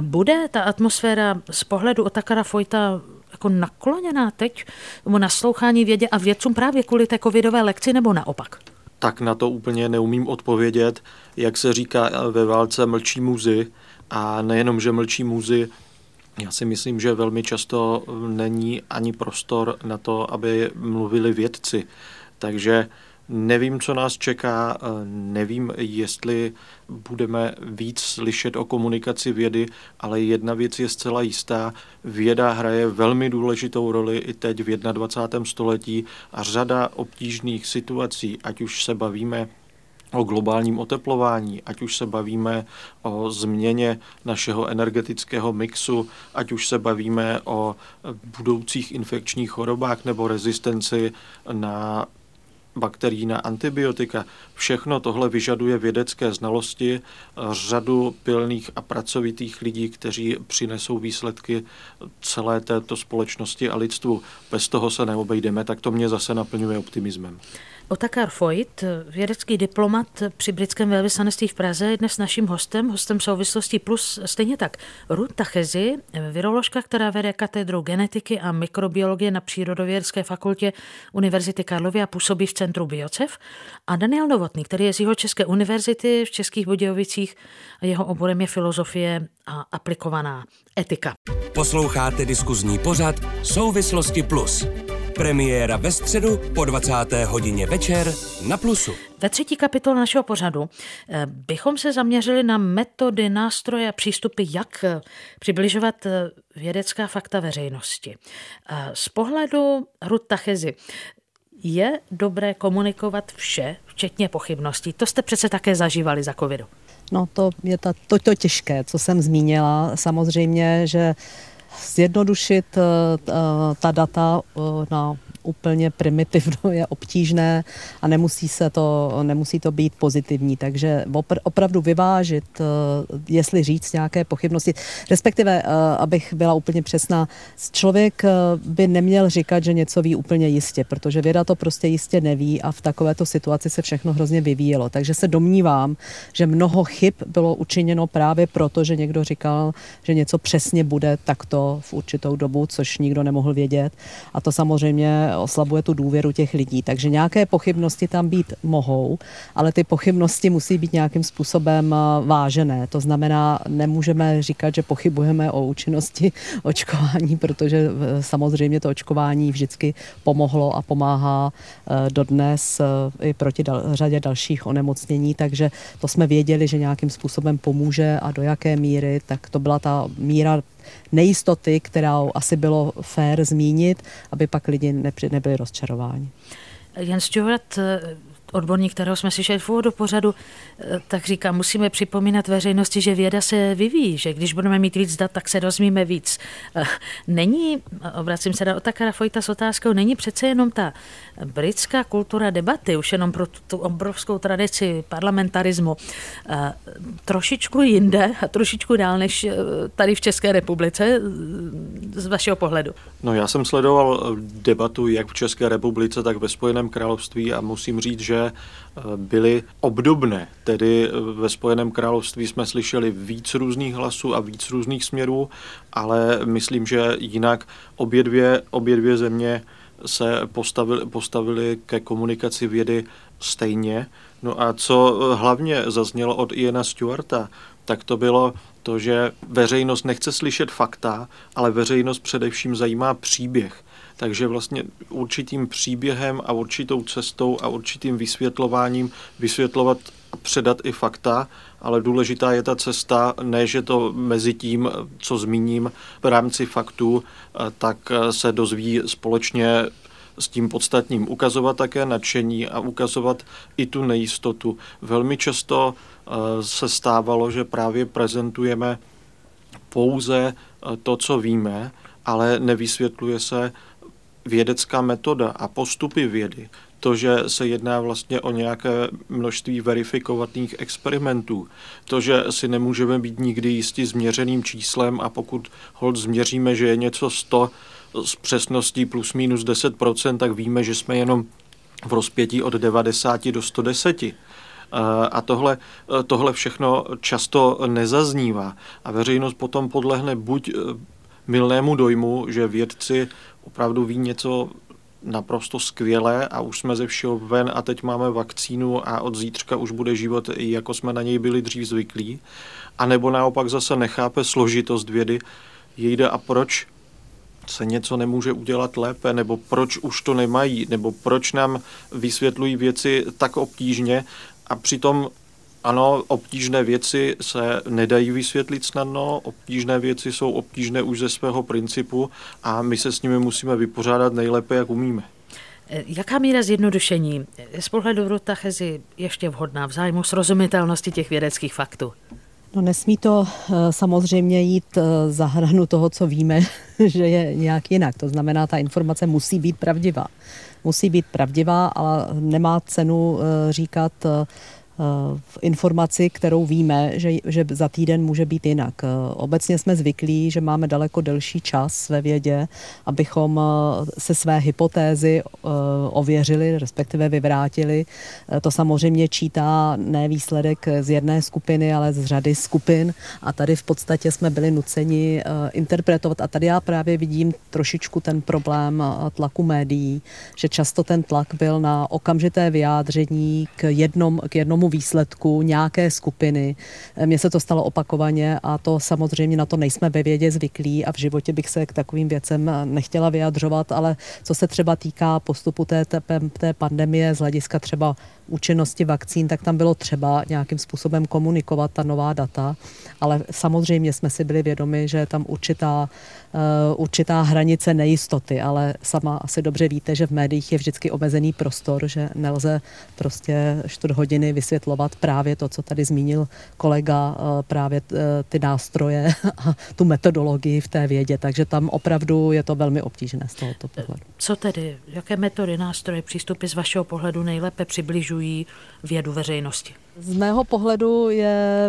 S1: Bude ta atmosféra z pohledu Otakara Fojta jako nakloněná teď naslouchání vědě a vědcům právě kvůli té covidové lekci nebo naopak?
S6: Tak na to úplně neumím odpovědět. Jak se říká ve válce mlčí muzy, a nejenom, že mlčí muzy, já si myslím, že velmi často není ani prostor na to, aby mluvili vědci. Takže Nevím, co nás čeká, nevím, jestli budeme víc slyšet o komunikaci vědy, ale jedna věc je zcela jistá. Věda hraje velmi důležitou roli i teď v 21. století a řada obtížných situací, ať už se bavíme o globálním oteplování, ať už se bavíme o změně našeho energetického mixu, ať už se bavíme o budoucích infekčních chorobách nebo rezistenci na bakterií na antibiotika. Všechno tohle vyžaduje vědecké znalosti, řadu pilných a pracovitých lidí, kteří přinesou výsledky celé této společnosti a lidstvu. Bez toho se neobejdeme, tak to mě zase naplňuje optimismem.
S1: Otakar Foyt, vědecký diplomat při britském velvyslanectví v Praze, je dnes naším hostem, hostem souvislosti plus stejně tak Ruth Tachezi, viroložka, která vede katedru genetiky a mikrobiologie na Přírodovědské fakultě Univerzity Karlovy a působí v Centru Biocev a Daniel Novotný, který je z jeho České univerzity v Českých Budějovicích a jeho oborem je filozofie a aplikovaná etika.
S2: Posloucháte diskuzní pořad Souvislosti plus. Premiéra ve středu po 20. hodině večer na Plusu.
S1: Ve třetí kapitole našeho pořadu eh, bychom se zaměřili na metody, nástroje a přístupy, jak eh, přibližovat eh, vědecká fakta veřejnosti. Z pohledu Ruth Tachezi, je dobré komunikovat vše, včetně pochybností. To jste přece také zažívali za covidu.
S5: No to je ta, to, to těžké, co jsem zmínila. Samozřejmě, že zjednodušit eh, ta data eh, na úplně primitivno je obtížné a nemusí, se to, nemusí to být pozitivní. Takže opr- opravdu vyvážit, eh, jestli říct nějaké pochybnosti, respektive, abych byla úplně přesná, člověk by neměl říkat, že něco ví úplně jistě, protože věda to prostě jistě neví a v takovéto situaci se všechno hrozně vyvíjelo. Takže se domnívám, že mnoho chyb bylo učiněno právě proto, že někdo říkal, že něco přesně bude takto v určitou dobu, což nikdo nemohl vědět. A to samozřejmě oslabuje tu důvěru těch lidí. Takže nějaké pochybnosti tam být mohou, ale ty pochybnosti musí být nějakým způsobem eh, vážené. To znamená, nemůžeme říkat, že pochybujeme o účinnosti očkování, protože eh, samozřejmě to očkování vždycky pomohlo a pomáhá eh, dodnes i proti dal, řadě dalších onemocnění, takže to jsme věděli, že nějakým způsobem pomůže a do jaké míry, tak to byla ta míra nejistoty, kterou asi bylo fér zmínit, aby pak lidi nebyli rozčarováni.
S1: Jan Stewart odborník, kterého jsme slyšeli v úvodu pořadu, eh, tak říká, musíme připomínat veřejnosti, že věda se vyvíjí, že když budeme mít víc dat, tak se dozvíme víc. Eh, není, obracím se na Otakara Fojta s otázkou, není přece jenom ta britská kultura debaty, už jenom pro tu obrovskou tradici parlamentarismu, eh, trošičku jinde a trošičku dál než tady v České republice z vašeho pohledu?
S6: No já jsem sledoval debatu jak v České republice, tak ve Spojeném království a musím říct, že Eh, byly obdobné. Tedy eh, ve Spojeném království jsme slyšeli víc různých hlasů a víc různých směrů, ale myslím, že jinak obě dvě, obě dvě země se postavili, postavili ke komunikaci vědy stejně. No a co eh, hlavně zaznělo od Iana Stewarta, tak to bylo to, že veřejnost nechce slyšet fakta, ale veřejnost především zajímá příběh. Takže vlastně určitým příběhem a určitou cestou a určitým vysvětlováním vysvětlovat předat i fakta, ale důležitá je ta cesta, ne, že to mezi tím, co zmíním v rámci faktů, tak se dozví společně s tím podstatním. Ukazovat také nadšení a ukazovat i tu nejistotu. Velmi často eh, se stávalo, že právě prezentujeme pouze eh, to, co víme, ale nevysvětluje se vědecká metoda a postupy vědy, to, že se jedná vlastně o nějaké množství verifikovaných experimentů, to, že si nemůžeme být nikdy jistí změřeným číslem a pokud hold změříme, že je něco 100 s přesností plus minus 10%, tak víme, že jsme jenom v rozpětí od 90 do 110. A tohle, tohle všechno často nezaznívá a veřejnost potom podlehne buď milnému dojmu, že vědci opravdu ví něco naprosto skvělé a už jsme ze všeho ven a teď máme vakcínu a od zítřka už bude život, jako jsme na něj byli dřív zvyklí. A nebo naopak zase nechápe složitost vědy, jde a proč se něco nemůže udělat lépe, nebo proč už to nemají, nebo proč nám vysvětlují věci tak obtížně a přitom ano, obtížné věci se nedají vysvětlit snadno, obtížné věci jsou obtížné už ze svého principu a my se s nimi musíme vypořádat nejlépe, jak umíme.
S1: E, jaká míra zjednodušení z pohledu Ruta Chezi ještě vhodná v zájmu srozumitelnosti těch vědeckých faktů?
S5: No nesmí to e, samozřejmě jít e, za hranu toho, co víme, že je nějak jinak. To znamená, ta informace musí být pravdivá. Musí být pravdivá, ale nemá cenu říkat informaci, kterou víme, že, že za týden může být jinak. Obecně jsme zvyklí, že máme daleko delší čas ve vědě, abychom eh, se své hypotézy eh, ověřili, respektive vyvrátili. Eh, to samozřejmě čítá ne výsledek z jedné skupiny, ale z řady skupin a tady v podstatě jsme byli nuceni interpretovat a tady já právě vidím trošičku ten problém tlaku médií, že často ten tlak byl na okamžité vyjádření k, jednom, k jednomu výsledku nějaké skupiny. Mně se to stalo opakovaně a to samozřejmě na to nejsme ve vědě zvyklí a v životě bych se k takovým věcem nechtěla vyjadřovat, ale co se třeba týká postupu té, té pandemie z hlediska třeba účinnosti vakcín, tak tam bylo třeba nějakým způsobem komunikovat ta nová data, ale samozřejmě jsme si byli vědomi, že je tam určitá, určitá hranice nejistoty, ale sama asi dobře víte, že v médiích je vždycky omezený prostor, že nelze prostě čtvrt hodiny vysvětlovat právě to, co tady zmínil kolega, uh, právě uh, ty nástroje a tu metodologii v té vědě, takže tam opravdu je to velmi obtížné z tohoto pohledu.
S1: Co tedy, jaké metody, nástroje, přístupy z vašeho pohledu nejlépe přibližují vědu veřejnosti?
S5: Z mého pohledu je,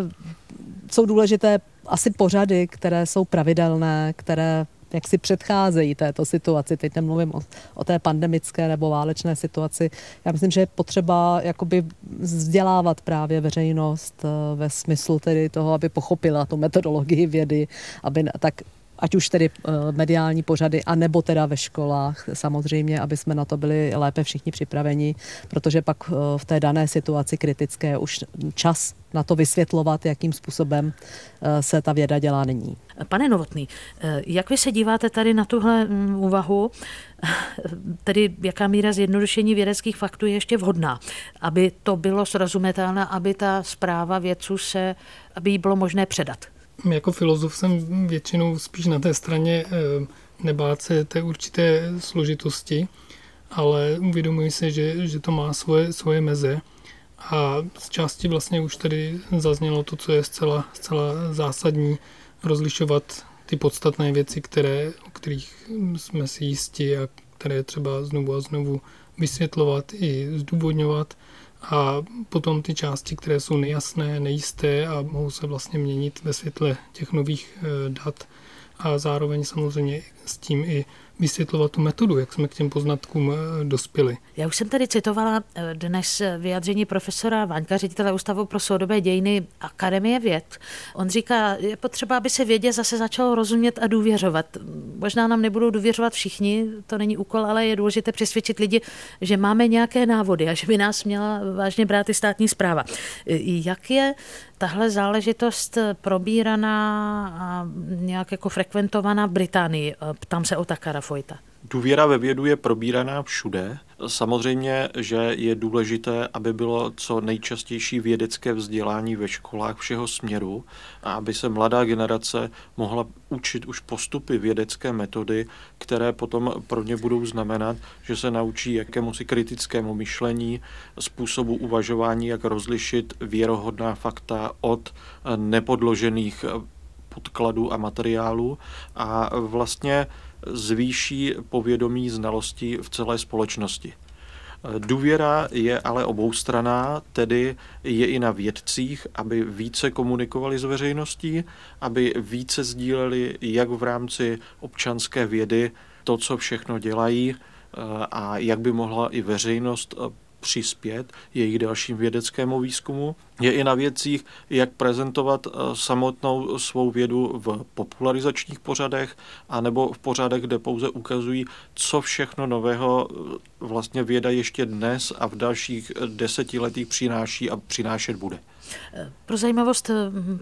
S5: jsou důležité asi pořady, které jsou pravidelné, které jak si předcházejí této situaci. Teď nemluvím o, o té pandemické nebo válečné situaci. Já myslím, že je potřeba jakoby vzdělávat právě veřejnost eh, ve smyslu tedy toho, aby pochopila tu metodologii vědy, aby tak ať už tedy eh, mediální pořady, a nebo teda ve školách samozřejmě, aby jsme na to byli lépe všichni připraveni, protože pak eh, v té dané situaci kritické už čas na to vysvětlovat, jakým způsobem eh, se ta věda dělá nyní.
S1: Pane Novotný, jak vy se díváte tady na tuhle mm, úvahu, tedy jaká míra zjednodušení vědeckých faktů je ještě vhodná, aby to bylo srozumitelné, aby ta zpráva vědců se, aby jí bylo možné předat?
S7: Jako filozof jsem většinou spíš na té straně eh, nebát se té určité složitosti, ale uvědomuji se, že, že to má svoje, svoje meze. A z části vlastně už tady zaznělo to, co je zcela, zcela zásadní, rozlišovat ty podstatné věci, které, o kterých jsme si jistí a které třeba znovu a znovu vysvětlovat i zdůvodňovat a potom ty části, které jsou nejasné, nejisté a mohou se vlastně měnit ve světle těch nových eh, dat. A zároveň samozřejmě s tím i vysvětlovat tu metodu, jak jsme k těm poznatkům eh, dospěli.
S1: Já už jsem tady citovala eh, dnes vyjádření profesora Vaňka, ředitele Ústavu pro soudobé dějiny Akademie věd. On říká, je potřeba, aby se vědě zase začalo rozumět a důvěřovat. Možná nám nebudou důvěřovat všichni, to není úkol, ale je důležité přesvědčit lidi, že máme nějaké návody a že by nás měla vážně brát i státní zpráva. Jak je tahle záležitost probíraná a nějak jako frekventovaná v Británii? Ptám se o Takara Fojta.
S6: Důvěra ve vědu je probíraná všude. Samozřejmě, že je důležité, aby bylo co nejčastější vědecké vzdělání ve školách všeho směru a aby se mladá generace mohla učit už postupy vědecké metody, které potom pro ně budou znamenat, že se naučí jakémusi kritickému myšlení, způsobu uvažování, jak rozlišit věrohodná fakta od nepodložených podkladů a materiálů a vlastně zvýší povědomí znalostí v celé společnosti. Důvěra je ale oboustraná, tedy je i na vědcích, aby více komunikovali s veřejností, aby více sdíleli jak v rámci občanské vědy to, co všechno dělají a jak by mohla i veřejnost přispět jejich dalším vědeckému výzkumu. Je i na věcích, jak prezentovat eh, samotnou svou vědu v popularizačních pořadech, anebo v pořadech, kde pouze ukazují, co všechno nového eh, vlastně věda ještě dnes a v dalších desetiletích přináší a přinášet bude.
S1: Pro zajímavost,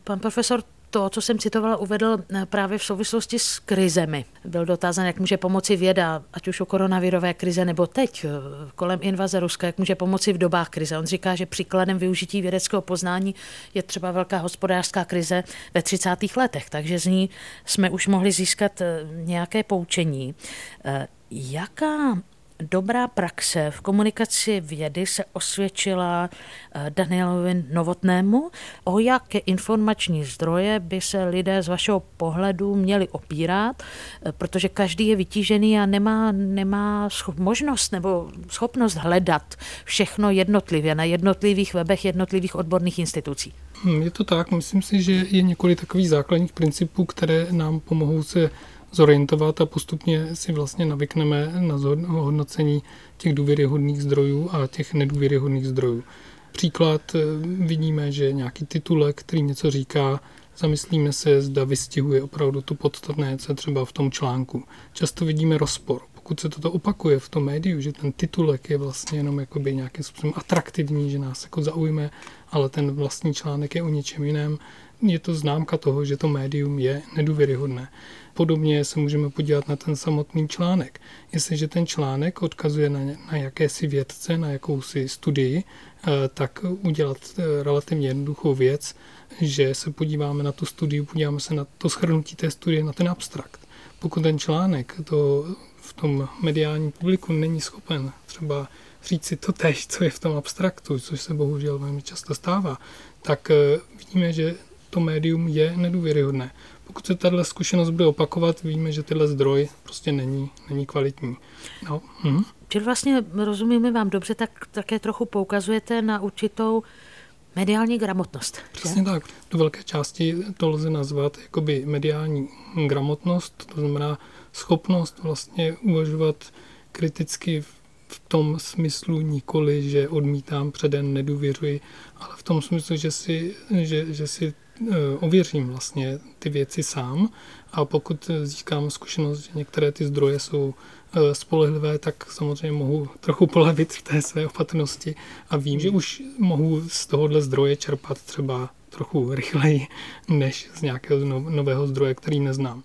S1: pan profesor to, co jsem citovala, uvedl eh, právě v souvislosti s krizemi. Byl dotázán, jak může pomoci věda, ať už o koronavirové krize nebo teď eh, kolem invaze Ruska, jak může pomoci v dobách krize. On říká, že příkladem využití vědeckého poznání je třeba velká hospodářská krize ve 30. letech, takže z ní jsme už mohli získat eh, nějaké poučení. Jaká dobrá praxe v komunikaci vědy se osvědčila eh, Danielovi Novotnému. O jaké informační zdroje by se lidé z vašeho pohledu měli opírat, eh, protože každý je vytížený a nemá, nemá možnost nebo schopnost hledat všechno jednotlivě na jednotlivých webech jednotlivých odborných institucí.
S7: Hm, je to tak, myslím si, že je několik takových základních principů, které nám pomohou se zorientovat a postupně si vlastně navykneme na hodnocení těch důvěryhodných zdrojů a těch nedůvěryhodných zdrojů. Příklad eh, vidíme, že nějaký titulek, který něco říká, zamyslíme se, zda vystihuje opravdu to podstatné, co je třeba v tom článku. Často vidíme rozpor. Pokud se toto opakuje v tom médiu, že ten titulek je vlastně jenom jakoby nějakým způsobem atraktivní, že nás jako zaujme, ale ten vlastní článek je o něčem jiném, je to známka toho, že to médium je nedůvěryhodné. Podobně se můžeme podívat na ten samotný článek. Jestliže ten článek odkazuje na, na jakési vědce, na jakousi studii, eh, tak udělat eh, relativně jednoduchou věc, že se podíváme na tu studii, podíváme se na to schrnutí té studie, na ten abstrakt. Pokud ten článek to v tom mediálním publiku není schopen třeba říct si to tež, co je v tom abstraktu, což se bohužel velmi často stává, tak eh, vidíme, že to médium je nedůvěryhodné. Pokud se tahle zkušenost bude opakovat, víme, že tyhle zdroj prostě není, není kvalitní. No. Mhm.
S1: Čili vlastně, rozumíme vám dobře, tak také trochu poukazujete na určitou mediální gramotnost.
S7: Přesně tak. Do velké části to lze nazvat jakoby mediální gramotnost, to znamená schopnost vlastně uvažovat kriticky v tom smyslu nikoli, že odmítám předem, nedůvěřuji, ale v tom smyslu, že si, že, že si ověřím vlastně ty věci sám a pokud získám zkušenost, že některé ty zdroje jsou eh, spolehlivé, tak samozřejmě mohu trochu polevit v té své opatrnosti a vím, že už mohu z tohohle zdroje čerpat třeba trochu rychleji než z nějakého no-, nového zdroje, který neznám.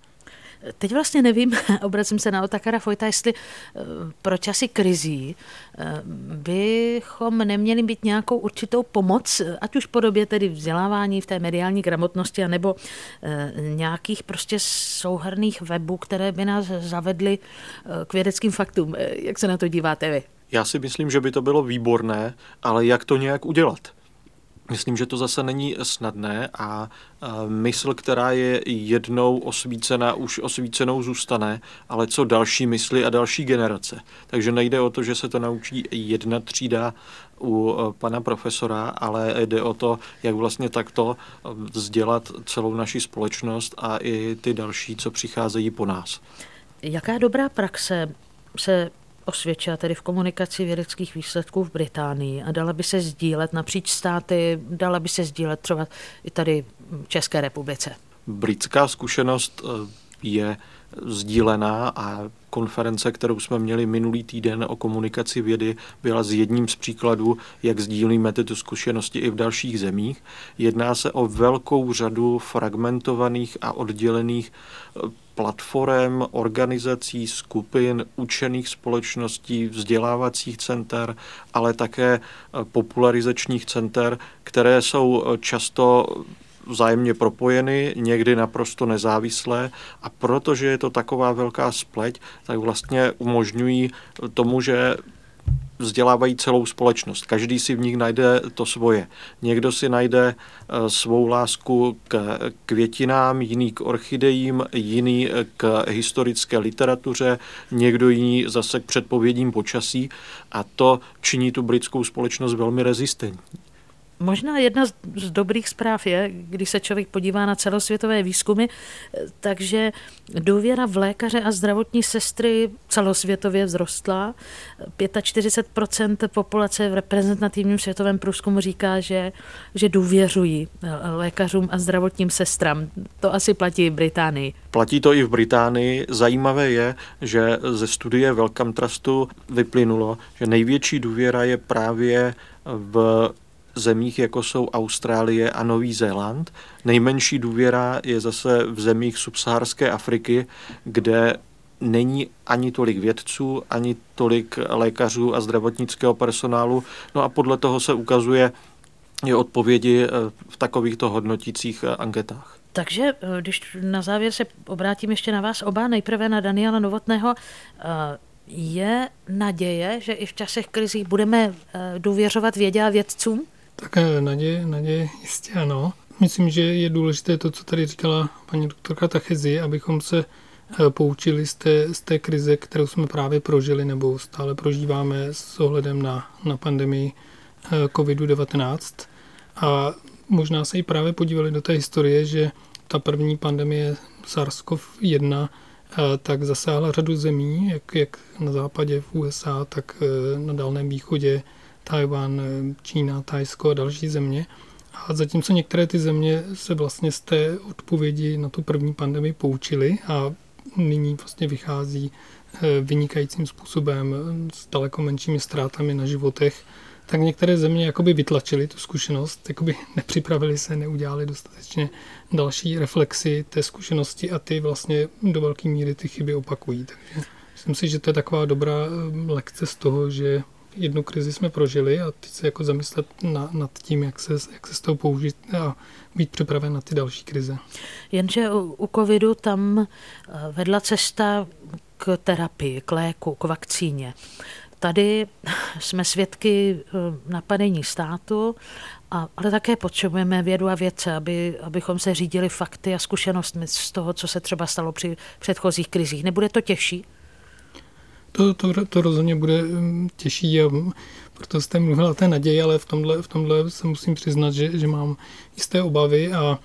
S1: Teď vlastně nevím, obracím se na Otakara Fojta, jestli eh, pro časy krizí eh, bychom neměli být nějakou určitou pomoc, ať už podobě tedy vzdělávání v té mediální gramotnosti, anebo eh, nějakých prostě souhrných webů, které by nás zavedly k vědeckým faktům. Jak se na to díváte vy?
S6: Já si myslím, že by to bylo výborné, ale jak to nějak udělat? Myslím, že to zase není snadné a mysl, která je jednou osvícená, už osvícenou zůstane, ale co další mysli a další generace. Takže nejde o to, že se to naučí jedna třída u e, pana profesora, ale jde o to, jak vlastně takto vzdělat celou naši společnost a i ty další, co přicházejí po nás.
S1: Jaká dobrá praxe se osvědčila tedy v komunikaci vědeckých výsledků v Británii a dala by se sdílet napříč státy, dala by se sdílet třeba i tady v České republice.
S6: Britská zkušenost eh, je sdílená a konference, kterou jsme měli minulý týden o komunikaci vědy, byla z jedním z příkladů, jak sdílíme tyto zkušenosti i v dalších zemích. Jedná se o velkou řadu fragmentovaných a oddělených eh, platform, organizací, skupin, učených společností, vzdělávacích center, ale také eh, popularizačních center, které jsou eh, často vzájemně propojeny, někdy naprosto nezávislé a protože je to taková velká spleť, tak vlastně umožňují tomu, že vzdělávají celou společnost. Každý si v nich najde to svoje. Někdo si najde eh, svou lásku k květinám, jiný k orchidejím, jiný k historické literatuře, někdo jiný zase k předpovědím počasí a to činí tu britskou společnost velmi rezistentní.
S1: Možná jedna z dobrých zpráv je, když se člověk podívá na celosvětové výzkumy, takže důvěra v lékaře a zdravotní sestry celosvětově vzrostla. 45% populace v reprezentativním světovém průzkumu říká, že, že důvěřují lékařům a zdravotním sestrám. To asi platí v Británii.
S6: Platí to i v Británii. Zajímavé je, že ze studie Welcome Trustu vyplynulo, že největší důvěra je právě v zemích, jako jsou Austrálie a Nový Zéland. Nejmenší důvěra je zase v zemích subsaharské Afriky, kde není ani tolik vědců, ani tolik lékařů a zdravotnického personálu. No a podle toho se ukazuje je odpovědi eh, v takovýchto hodnotících eh, anketách.
S1: Takže eh, když na závěr se obrátím ještě na vás oba, nejprve na Daniela Novotného, je naděje, že i v časech krizí budeme důvěřovat vědě a vědcům?
S7: Tak naděje, naděje jistě ano. Myslím, že je důležité to, co tady říkala paní doktorka Tachezi, abychom se eh, poučili z té, z té krize, kterou jsme právě prožili nebo stále prožíváme s ohledem na, na pandemii eh, COVID-19. A možná se i právě podívali do té historie, že ta první pandemie SARS-CoV-1 eh, tak zasáhla řadu zemí, jak, jak na západě v USA, tak na Dálném východě, Tajvan, Čína, Tajsko a další země. A zatímco některé ty země se vlastně z té odpovědi na tu první pandemii poučily a nyní vlastně vychází eh, vynikajícím způsobem s daleko menšími ztrátami na životech, tak některé země jakoby vytlačily tu zkušenost, jakoby nepřipravili se, neudělali dostatečně další reflexy té zkušenosti a ty vlastně do velké míry ty chyby opakují. Takže myslím si, že to je taková dobrá eh, lekce z toho, že jednu krizi jsme prožili a teď se jako zamyslet na, nad tím, jak se, jak se z toho použít a být připraven na ty další krize.
S1: Jenže u, u covidu tam eh, vedla cesta k terapii, k léku, k vakcíně. Tady jsme svědky eh, napadení státu, a, ale také potřebujeme vědu a vědce, aby, abychom se řídili fakty a zkušenostmi z toho, co se třeba stalo při předchozích krizích. Nebude to těžší?
S7: To, to, to rozhodně bude mm, těžší a proto jste mluvila o té naději, ale v tomhle, v tomhle se musím přiznat, že, že mám jisté obavy a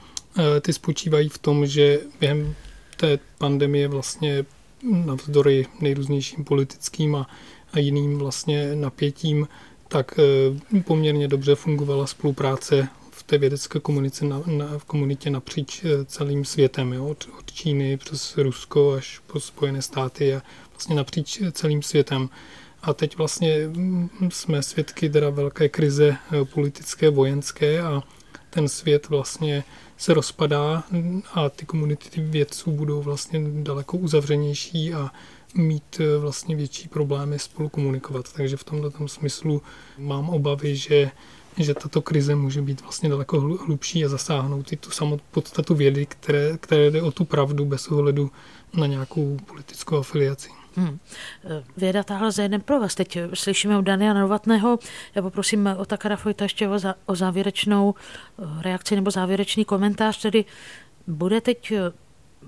S7: e, ty spočívají v tom, že během té pandemie vlastně navzdory nejrůznějším politickým a, a jiným vlastně napětím, tak e, poměrně dobře fungovala spolupráce v té vědecké komunice na, na, v komunitě napříč e, celým světem, jo? Od, od Číny přes Rusko až po Spojené státy a vlastně napříč celým světem. A teď vlastně jsme svědky teda velké krize eh, politické, vojenské a ten svět vlastně se rozpadá a ty komunity vědců budou vlastně daleko uzavřenější a mít eh, vlastně větší problémy spolu komunikovat. Takže v tomto smyslu mám obavy, že že tato krize může být vlastně daleko hlubší a zasáhnout i tu samou podstatu vědy, které, které jde o tu pravdu bez ohledu na nějakou politickou afiliaci. Hmm.
S1: Věda táhla za jeden pro vás. Teď slyšíme od Daniela Novatného. Já poprosím o Takara Fojta ještě o, za, o závěrečnou eh, reakci nebo závěrečný komentář. Tedy bude teď eh,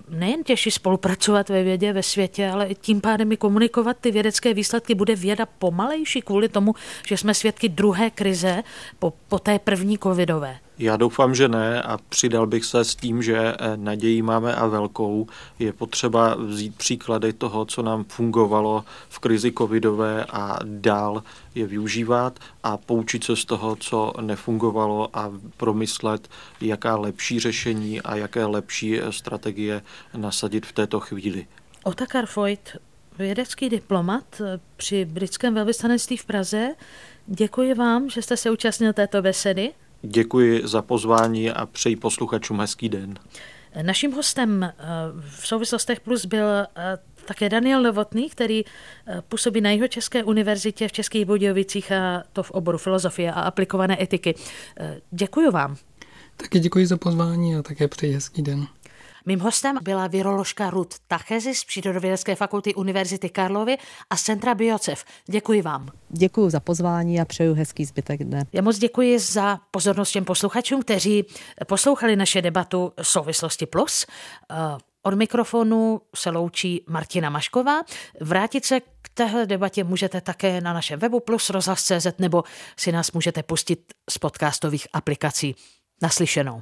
S1: nejen těžší spolupracovat ve vědě, ve světě, ale tím pádem i komunikovat ty vědecké výsledky. Bude věda pomalejší kvůli tomu, že jsme svědky druhé krize po, po té první covidové.
S6: Já doufám, že ne a přidal bych se s tím, že eh, naději máme a velkou. Je potřeba vzít příklady toho, co nám fungovalo v krizi covidové a dál je využívat a poučit se z toho, co nefungovalo a promyslet, jaká lepší řešení a jaké lepší eh, strategie nasadit v této chvíli.
S1: Otakar Foyt, vědecký diplomat eh, při britském velvyslanectví v Praze. Děkuji vám, že jste se účastnil této besedy.
S6: Děkuji za pozvání a přeji posluchačům hezký den.
S1: Naším hostem eh, v souvislostech plus byl eh, také Daniel Novotný, který eh, působí na jeho České univerzitě v Českých Budějovicích a to v oboru filozofie a aplikované etiky. Děkuji vám.
S7: Taky děkuji za pozvání a také přeji hezký den.
S1: Mým hostem byla viroložka Ruth Tachezi z Přírodovědecké fakulty Univerzity Karlovy a Centra Biocev. Děkuji vám.
S5: Děkuji za pozvání a přeju hezký zbytek dne.
S1: Já moc děkuji za pozornost těm posluchačům, kteří poslouchali naše debatu Souvislosti Plus. Od mikrofonu se loučí Martina Mašková. Vrátit se k téhle debatě můžete také na našem webu plus rozhlas.cz nebo si nás můžete pustit z podcastových aplikací. Naslyšenou.